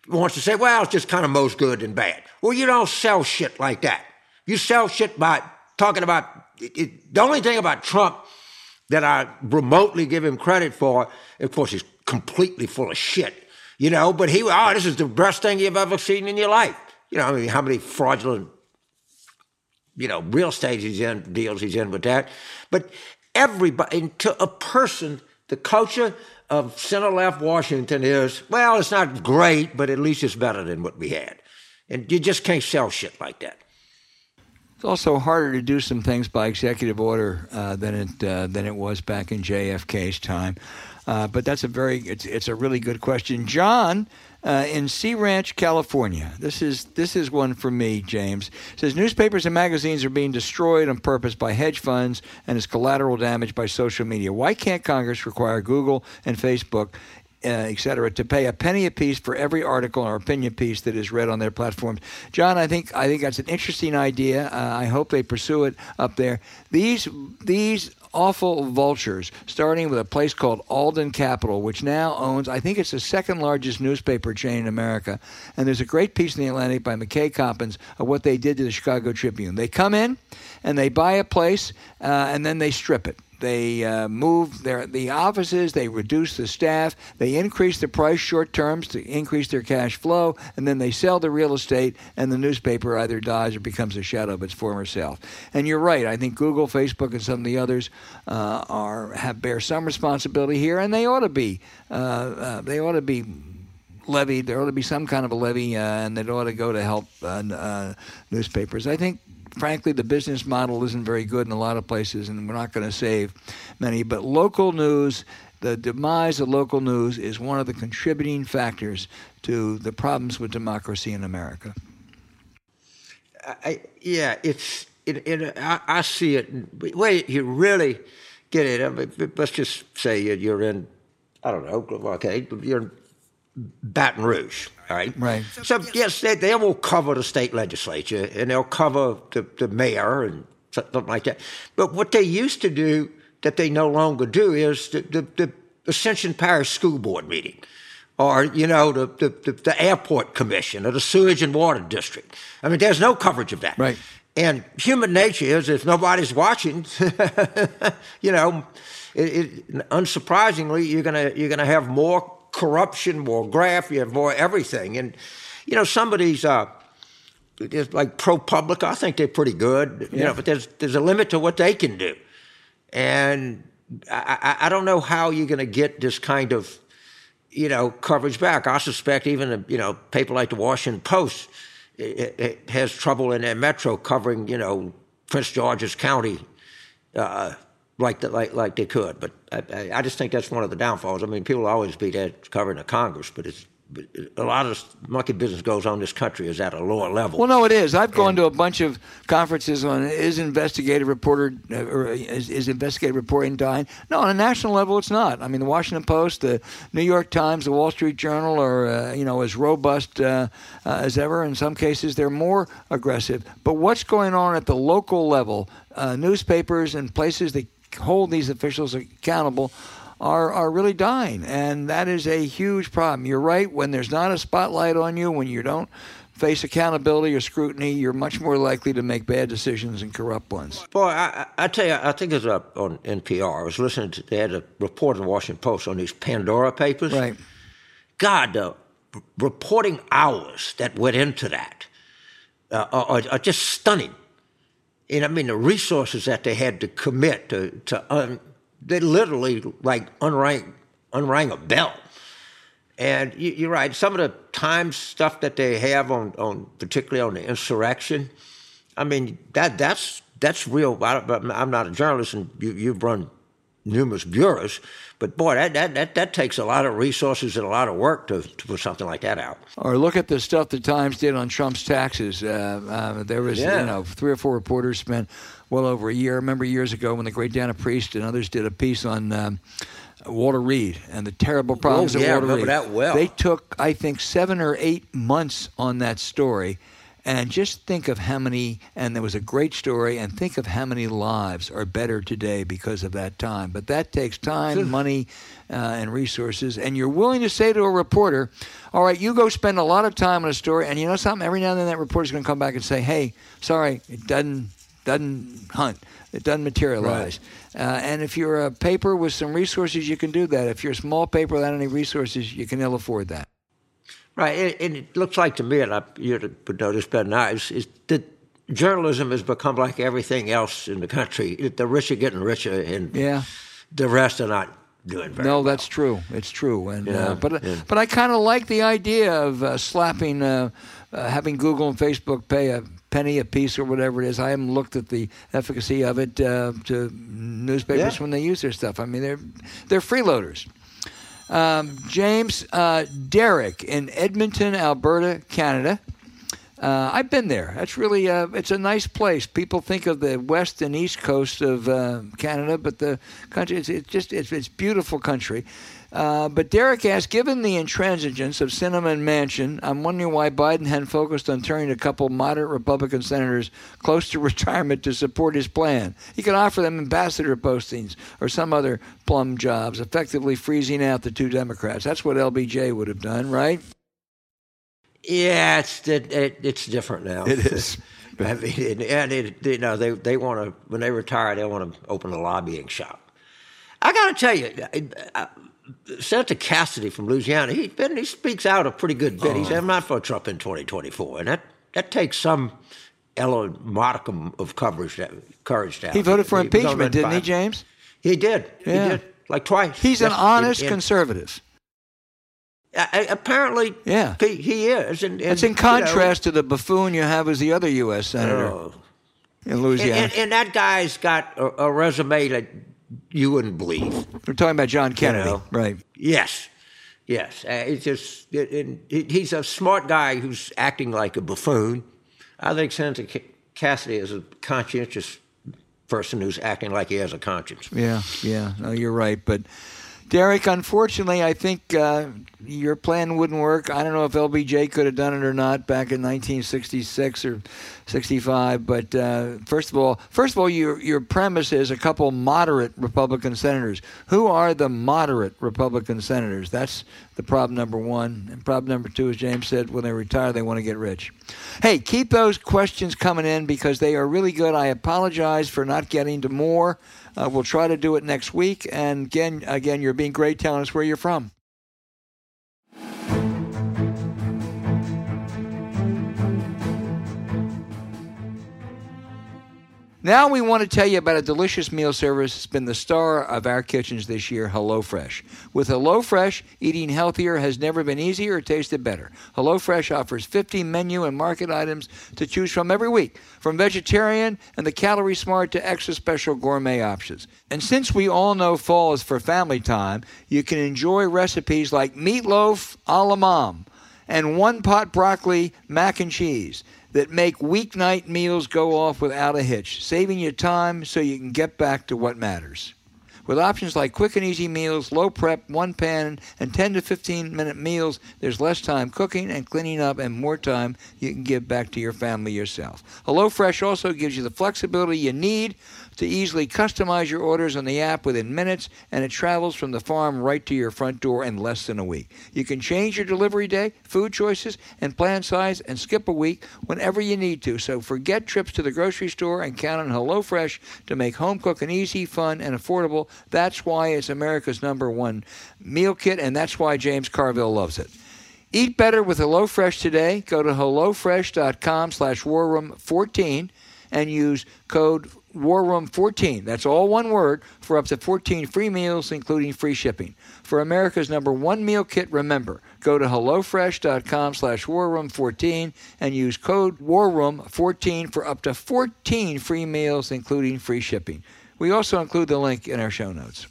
wants to say, well, it's just kind of most good and bad. Well, you don't sell shit like that. You sell shit by talking about it, the only thing about Trump that I remotely give him credit for, of course, he's completely full of shit, you know, but he, oh, this is the best thing you've ever seen in your life. You know, I mean, how many fraudulent, you know, real estate he's in, deals he's in with that. But everybody, to a person, the culture of center left Washington is, well, it's not great, but at least it's better than what we had. And you just can't sell shit like that. It's also harder to do some things by executive order uh, than it uh, than it was back in JFK's time. Uh, but that's a very it's it's a really good question, John. Uh, in Sea Ranch, California. This is this is one for me, James. It says newspapers and magazines are being destroyed on purpose by hedge funds and is collateral damage by social media. Why can't Congress require Google and Facebook uh, et cetera, to pay a penny apiece for every article or opinion piece that is read on their platforms. John, I think I think that's an interesting idea. Uh, I hope they pursue it up there. These these awful vultures, starting with a place called Alden Capital, which now owns, I think it's the second largest newspaper chain in America. And there's a great piece in the Atlantic by McKay Coppins of what they did to the Chicago Tribune. They come in and they buy a place uh, and then they strip it. They uh, move their the offices. They reduce the staff. They increase the price short terms to increase their cash flow, and then they sell the real estate. And the newspaper either dies or becomes a shadow of its former self. And you're right. I think Google, Facebook, and some of the others uh, are have bear some responsibility here, and they ought to be. Uh, uh they ought to be levied. There ought to be some kind of a levy, uh, and it ought to go to help uh, newspapers. I think frankly, the business model isn't very good in a lot of places, and we're not going to save many. But local news, the demise of local news, is one of the contributing factors to the problems with democracy in America. I, yeah, it's it, it, I, I, see it. Wait, you really get it. I mean, let's just say you're in, I don't know, okay, you're in Baton Rouge, right? Right. So yes, they, they will cover the state legislature and they'll cover the, the mayor and something like that. But what they used to do that they no longer do is the, the, the Ascension Parish School Board meeting, or you know the, the, the airport commission or the sewage and water district. I mean, there's no coverage of that. Right. And human nature is if nobody's watching, you know, it, it, unsurprisingly, you're gonna you're gonna have more corruption, more graft, you have more everything. And, you know, somebody's uh, like ProPublica, I think they're pretty good, you yeah. know, but there's, there's a limit to what they can do. And I, I, I don't know how you're going to get this kind of, you know, coverage back. I suspect even, a, you know, paper like the Washington Post it, it has trouble in their metro covering, you know, Prince George's County uh, like the, like like they could. But I, I, just think that's one of the downfalls. I mean, people always be there covering the Congress, but it's a lot of monkey business goes on in this country is at a lower level. Well, no, it is. I've gone and, to a bunch of conferences on is investigative reporter uh, or is, is, investigative reporting dying? No, on a national level, it's not. I mean, the Washington Post, the New York Times, the Wall Street Journal are uh, you know as robust uh, uh, as ever. In some cases, they're more aggressive. But what's going on at the local level? Uh, newspapers and places that hold these officials accountable are, are really dying. And that is a huge problem. You're right. When there's not a spotlight on you, when you don't face accountability or scrutiny, you're much more likely to make bad decisions and corrupt ones. Boy, I, I tell you, I think it was up on NPR. I was listening to, they had a report in the Washington Post on these Pandora papers. Right. God, the reporting hours that went into that uh, are, are, just stunning. And I mean, the resources that they had to commit to, to un, they literally like unrang unrang a bell. And you, are right. Some of the time stuff that they have on, on particularly on the insurrection, I mean that that's that's real. I, am not a journalist, and you, you've run numerous bureaus, but boy, that, that, that, that takes a lot of resources and a lot of work to, to put something like that out. Or look at the stuff the Times did on Trump's taxes. Uh, uh, there was, yeah. you know, three or four reporters spent well over a year. I remember years ago when the great Dana Priest and others did a piece on um, Walter Reed and the terrible problems oh, yeah, of Walter Reed. That well. They took, I think, seven or eight months on that story. And just think of how many, and there was a great story, and think of how many lives are better today because of that time. But that takes time, money, uh, and resources. And you're willing to say to a reporter, all right, you go spend a lot of time on a story, and you know something? Every now and then that reporter's going to come back and say, hey, sorry, it doesn't doesn't hunt. It doesn't materialize. Right. Uh, and if you're a paper with some resources, you can do that. If you're a small paper without any resources, you can ill afford that. Right. And it looks like to me, and I, you would this better than I, is, is that journalism has become like everything else in the country. The rich are getting richer, and yeah. the rest are not doing very well. no, well. that's true. It's true. And yeah, uh, but yeah. but I kind of like the idea of uh, slapping, uh, uh, having Google and Facebook pay a penny a piece or whatever it is. I haven't looked at the efficacy of it uh, to newspapers yeah. when they use their stuff. I mean, they're they're freeloaders. Um, James uh, Derek in Edmonton, Alberta, Canada. Uh, I've been there. That's really uh, it's a nice place. People think of the west and east coast of uh, Canada, but the country it's, it's just it's, it's beautiful country. Uh, but Derek asked, given the intransigence of Sinema Manchin, I'm wondering why Biden hadn't focused on turning a couple moderate Republican senators close to retirement to support his plan. He could offer them ambassador postings or some other plum jobs, effectively freezing out the two Democrats. That's what LBJ would have done, right? Yeah, it's it, it, it's different now. It is. I mean, and it, you know, they they want to when they retire, they want to open a lobbying shop. I got to tell you, I, Senator Cassidy from Louisiana, he been, he speaks out a pretty good bit. Oh. He said, I'm not for Trump in 2024. And that, that takes some modicum of coverage, courage to have. He voted for he impeachment, didn't he, James? He did. Yeah. He did, like twice. He's an honest in, in, conservative. Apparently, yeah, he, he is. And, and, it's in contrast you know, to the buffoon you have as the other U.S. senator oh. in Louisiana. And, and, that guy's got a, a resume that you wouldn't believe. We're talking about John Kennedy, you know? right? Yes, yes. Uh, it's just it, it, he's a smart guy who's acting like a buffoon. I think Senator Cassidy is a conscientious person who's acting like he has a conscience. Yeah, yeah. No, you're right, but Derek, unfortunately, I think uh, your plan wouldn't work. I don't know if LBJ could have done it or not back in 1966 or 65. But uh, first of all, first of all, your your premise is a couple moderate Republican senators. Who are the moderate Republican senators? That's the problem number one. And problem number two, as James said, when they retire, they want to get rich. Hey, keep those questions coming in because they are really good. I apologize for not getting to more. Uh, we'll try to do it next week. And again, again, you're being great telling us where you're from. Now we want to tell you about a delicious meal service that's been the star of our kitchens this year, HelloFresh. With HelloFresh, eating healthier has never been easier or tasted better. HelloFresh offers 50 menu and market items to choose from every week, from vegetarian and the calorie smart to extra special gourmet options. And since we all know fall is for family time, you can enjoy recipes like meatloaf a la mom and one pot broccoli mac and cheese that make weeknight meals go off without a hitch, saving you time so you can get back to what matters. With options like quick and easy meals, low prep, one pan, and 10 to 15 minute meals, there's less time cooking and cleaning up and more time you can give back to your family yourself. HelloFresh also gives you the flexibility you need to easily customize your orders on the app within minutes, and it travels from the farm right to your front door in less than a week. You can change your delivery day, food choices, and plan size and skip a week whenever you need to. So forget trips to the grocery store and count on HelloFresh to make home cooking easy, fun, and affordable. That's why it's America's number one meal kit, and that's why James Carville loves it. Eat better with HelloFresh today. Go to HelloFresh.com slash WarRoom14 and use code War Room 14. That's all one word for up to 14 free meals, including free shipping. For America's number one meal kit, remember, go to HelloFresh.com slash War Room 14 and use code War Room 14 for up to 14 free meals, including free shipping. We also include the link in our show notes.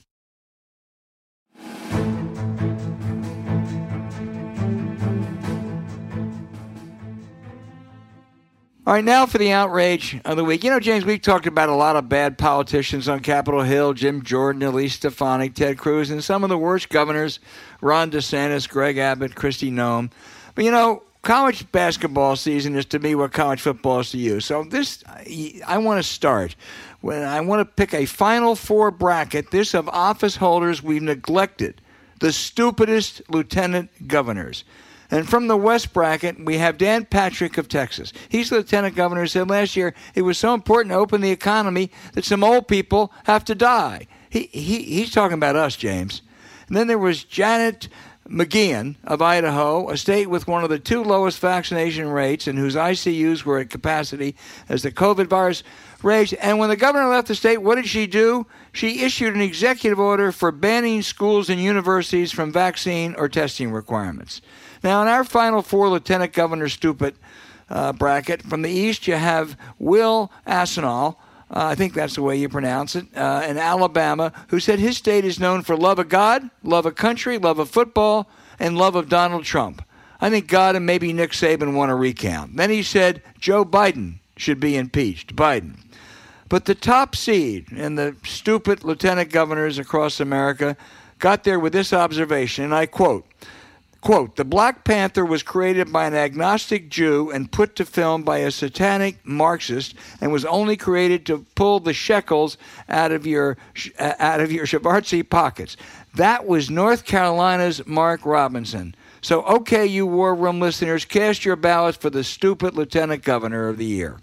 All right, now for the outrage of the week. You know, James, we've talked about a lot of bad politicians on Capitol Hill Jim Jordan, Elise Stefanik, Ted Cruz, and some of the worst governors Ron DeSantis, Greg Abbott, Kristi Noem. But, you know, college basketball season is to me what college football is to you. So, this, I want to start when I want to pick a Final Four bracket, this of office holders we've neglected, the stupidest lieutenant governors. And from the West bracket, we have Dan Patrick of Texas. He's the lieutenant governor said last year it was so important to open the economy that some old people have to die. He, he, he's talking about us, James. And then there was Janet McGeachin of Idaho, a state with one of the two lowest vaccination rates and whose ICUs were at capacity as the COVID virus raged. And when the governor left the state, what did she do? She issued an executive order for banning schools and universities from vaccine or testing requirements. Now, in our final four Lieutenant Governor stupid uh, bracket, from the East, you have Will Asenall. Uh, I think that's the way you pronounce it, uh, in Alabama, who said his state is known for love of God, love of country, love of football, and love of Donald Trump. I think God and maybe Nick Saban want to recount. Then he said Joe Biden should be impeached. Biden. But the top seed and the stupid lieutenant governors across America got there with this observation, and I quote Quote, the Black Panther was created by an agnostic Jew and put to film by a satanic Marxist and was only created to pull the shekels out of your out of your Shavartzi pockets. That was North Carolina's Mark Robinson. So, okay, you War Room listeners, cast your ballots for the stupid Lieutenant Governor of the Year.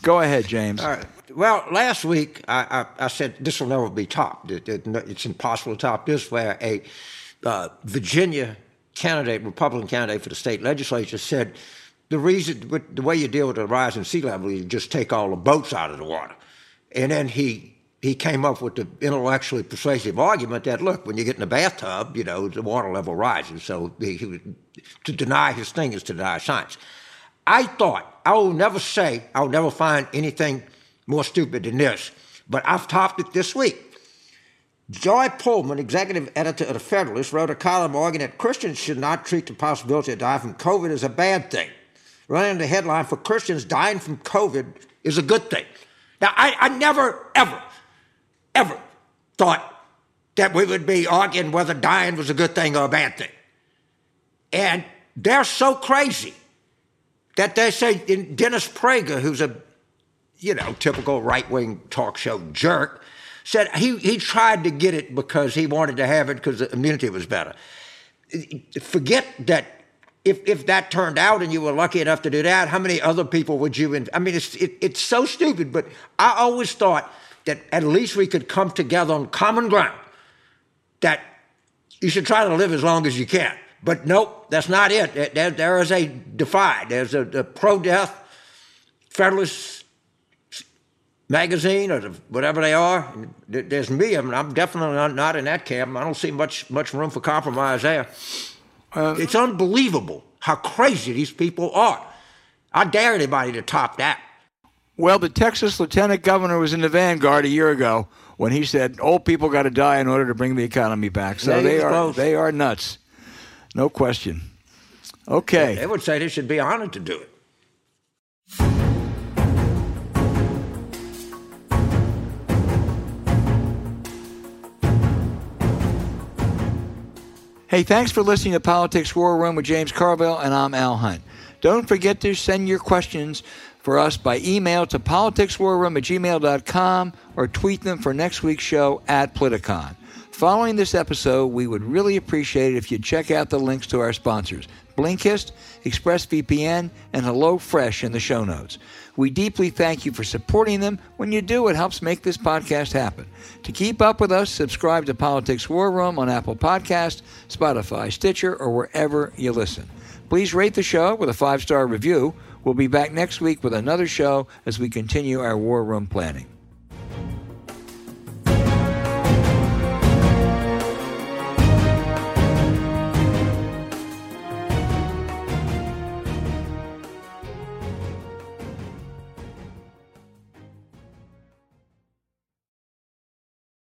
Go ahead, James. All right. Well, last week I, I, I said this will never be topped. It, it, it's impossible to top this, where a uh, Virginia candidate, Republican candidate for the state legislature, said the reason, the way you deal with the rise in sea level, you just take all the boats out of the water. And then he he came up with the intellectually persuasive argument that look, when you get in the bathtub, you know the water level rises. So he, he, to deny his thing is to deny science. I thought I will never say I'll never find anything more stupid than this, but I've topped it this week. Joy Pullmann, executive editor of The Federalist, wrote a column arguing that Christians should not treat the possibility of dying from COVID as a bad thing. Running the headline for Christians dying from COVID is a good thing. Now, I, I never, ever, ever thought that we would be arguing whether dying was a good thing or a bad thing. And they're so crazy that they say Dennis Prager, who's a, you know, typical right wing talk show jerk, said he, he tried to get it because he wanted to have it because the immunity was better. Forget that if, if that turned out and you were lucky enough to do that, how many other people would you? In, I mean, it's it, it's so stupid. But I always thought that at least we could come together on common ground. That you should try to live as long as you can. But nope, that's not it. There, there is a divide. There's a, a pro-death Federalist magazine or the, whatever they are. There's me. I mean, I'm definitely not, not in that camp. I don't see much much room for compromise there. Uh, it's unbelievable how crazy these people are. I dare anybody to top that. Well, the Texas lieutenant governor was in the vanguard a year ago when he said old people got to die in order to bring the economy back. So they are close. they are nuts, no question. Okay, they would say they should be honored to do it. Hey, thanks for listening to Politics War Room with James Carville, and I'm Al Hunt. Don't forget to send your questions for us by email to politicswarroom at gmail.com or tweet them for next week's show at Politicon. Following this episode, we would really appreciate it if you'd check out the links to our sponsors, Blinkist, ExpressVPN, and HelloFresh in the show notes. We deeply thank you for supporting them. When you do, it helps make this podcast happen. To keep up with us, subscribe to Politics War Room on Apple Podcast, Spotify, Stitcher, or wherever you listen. Please rate the show with a five star review. We'll be back next week with another show as we continue our War Room planning.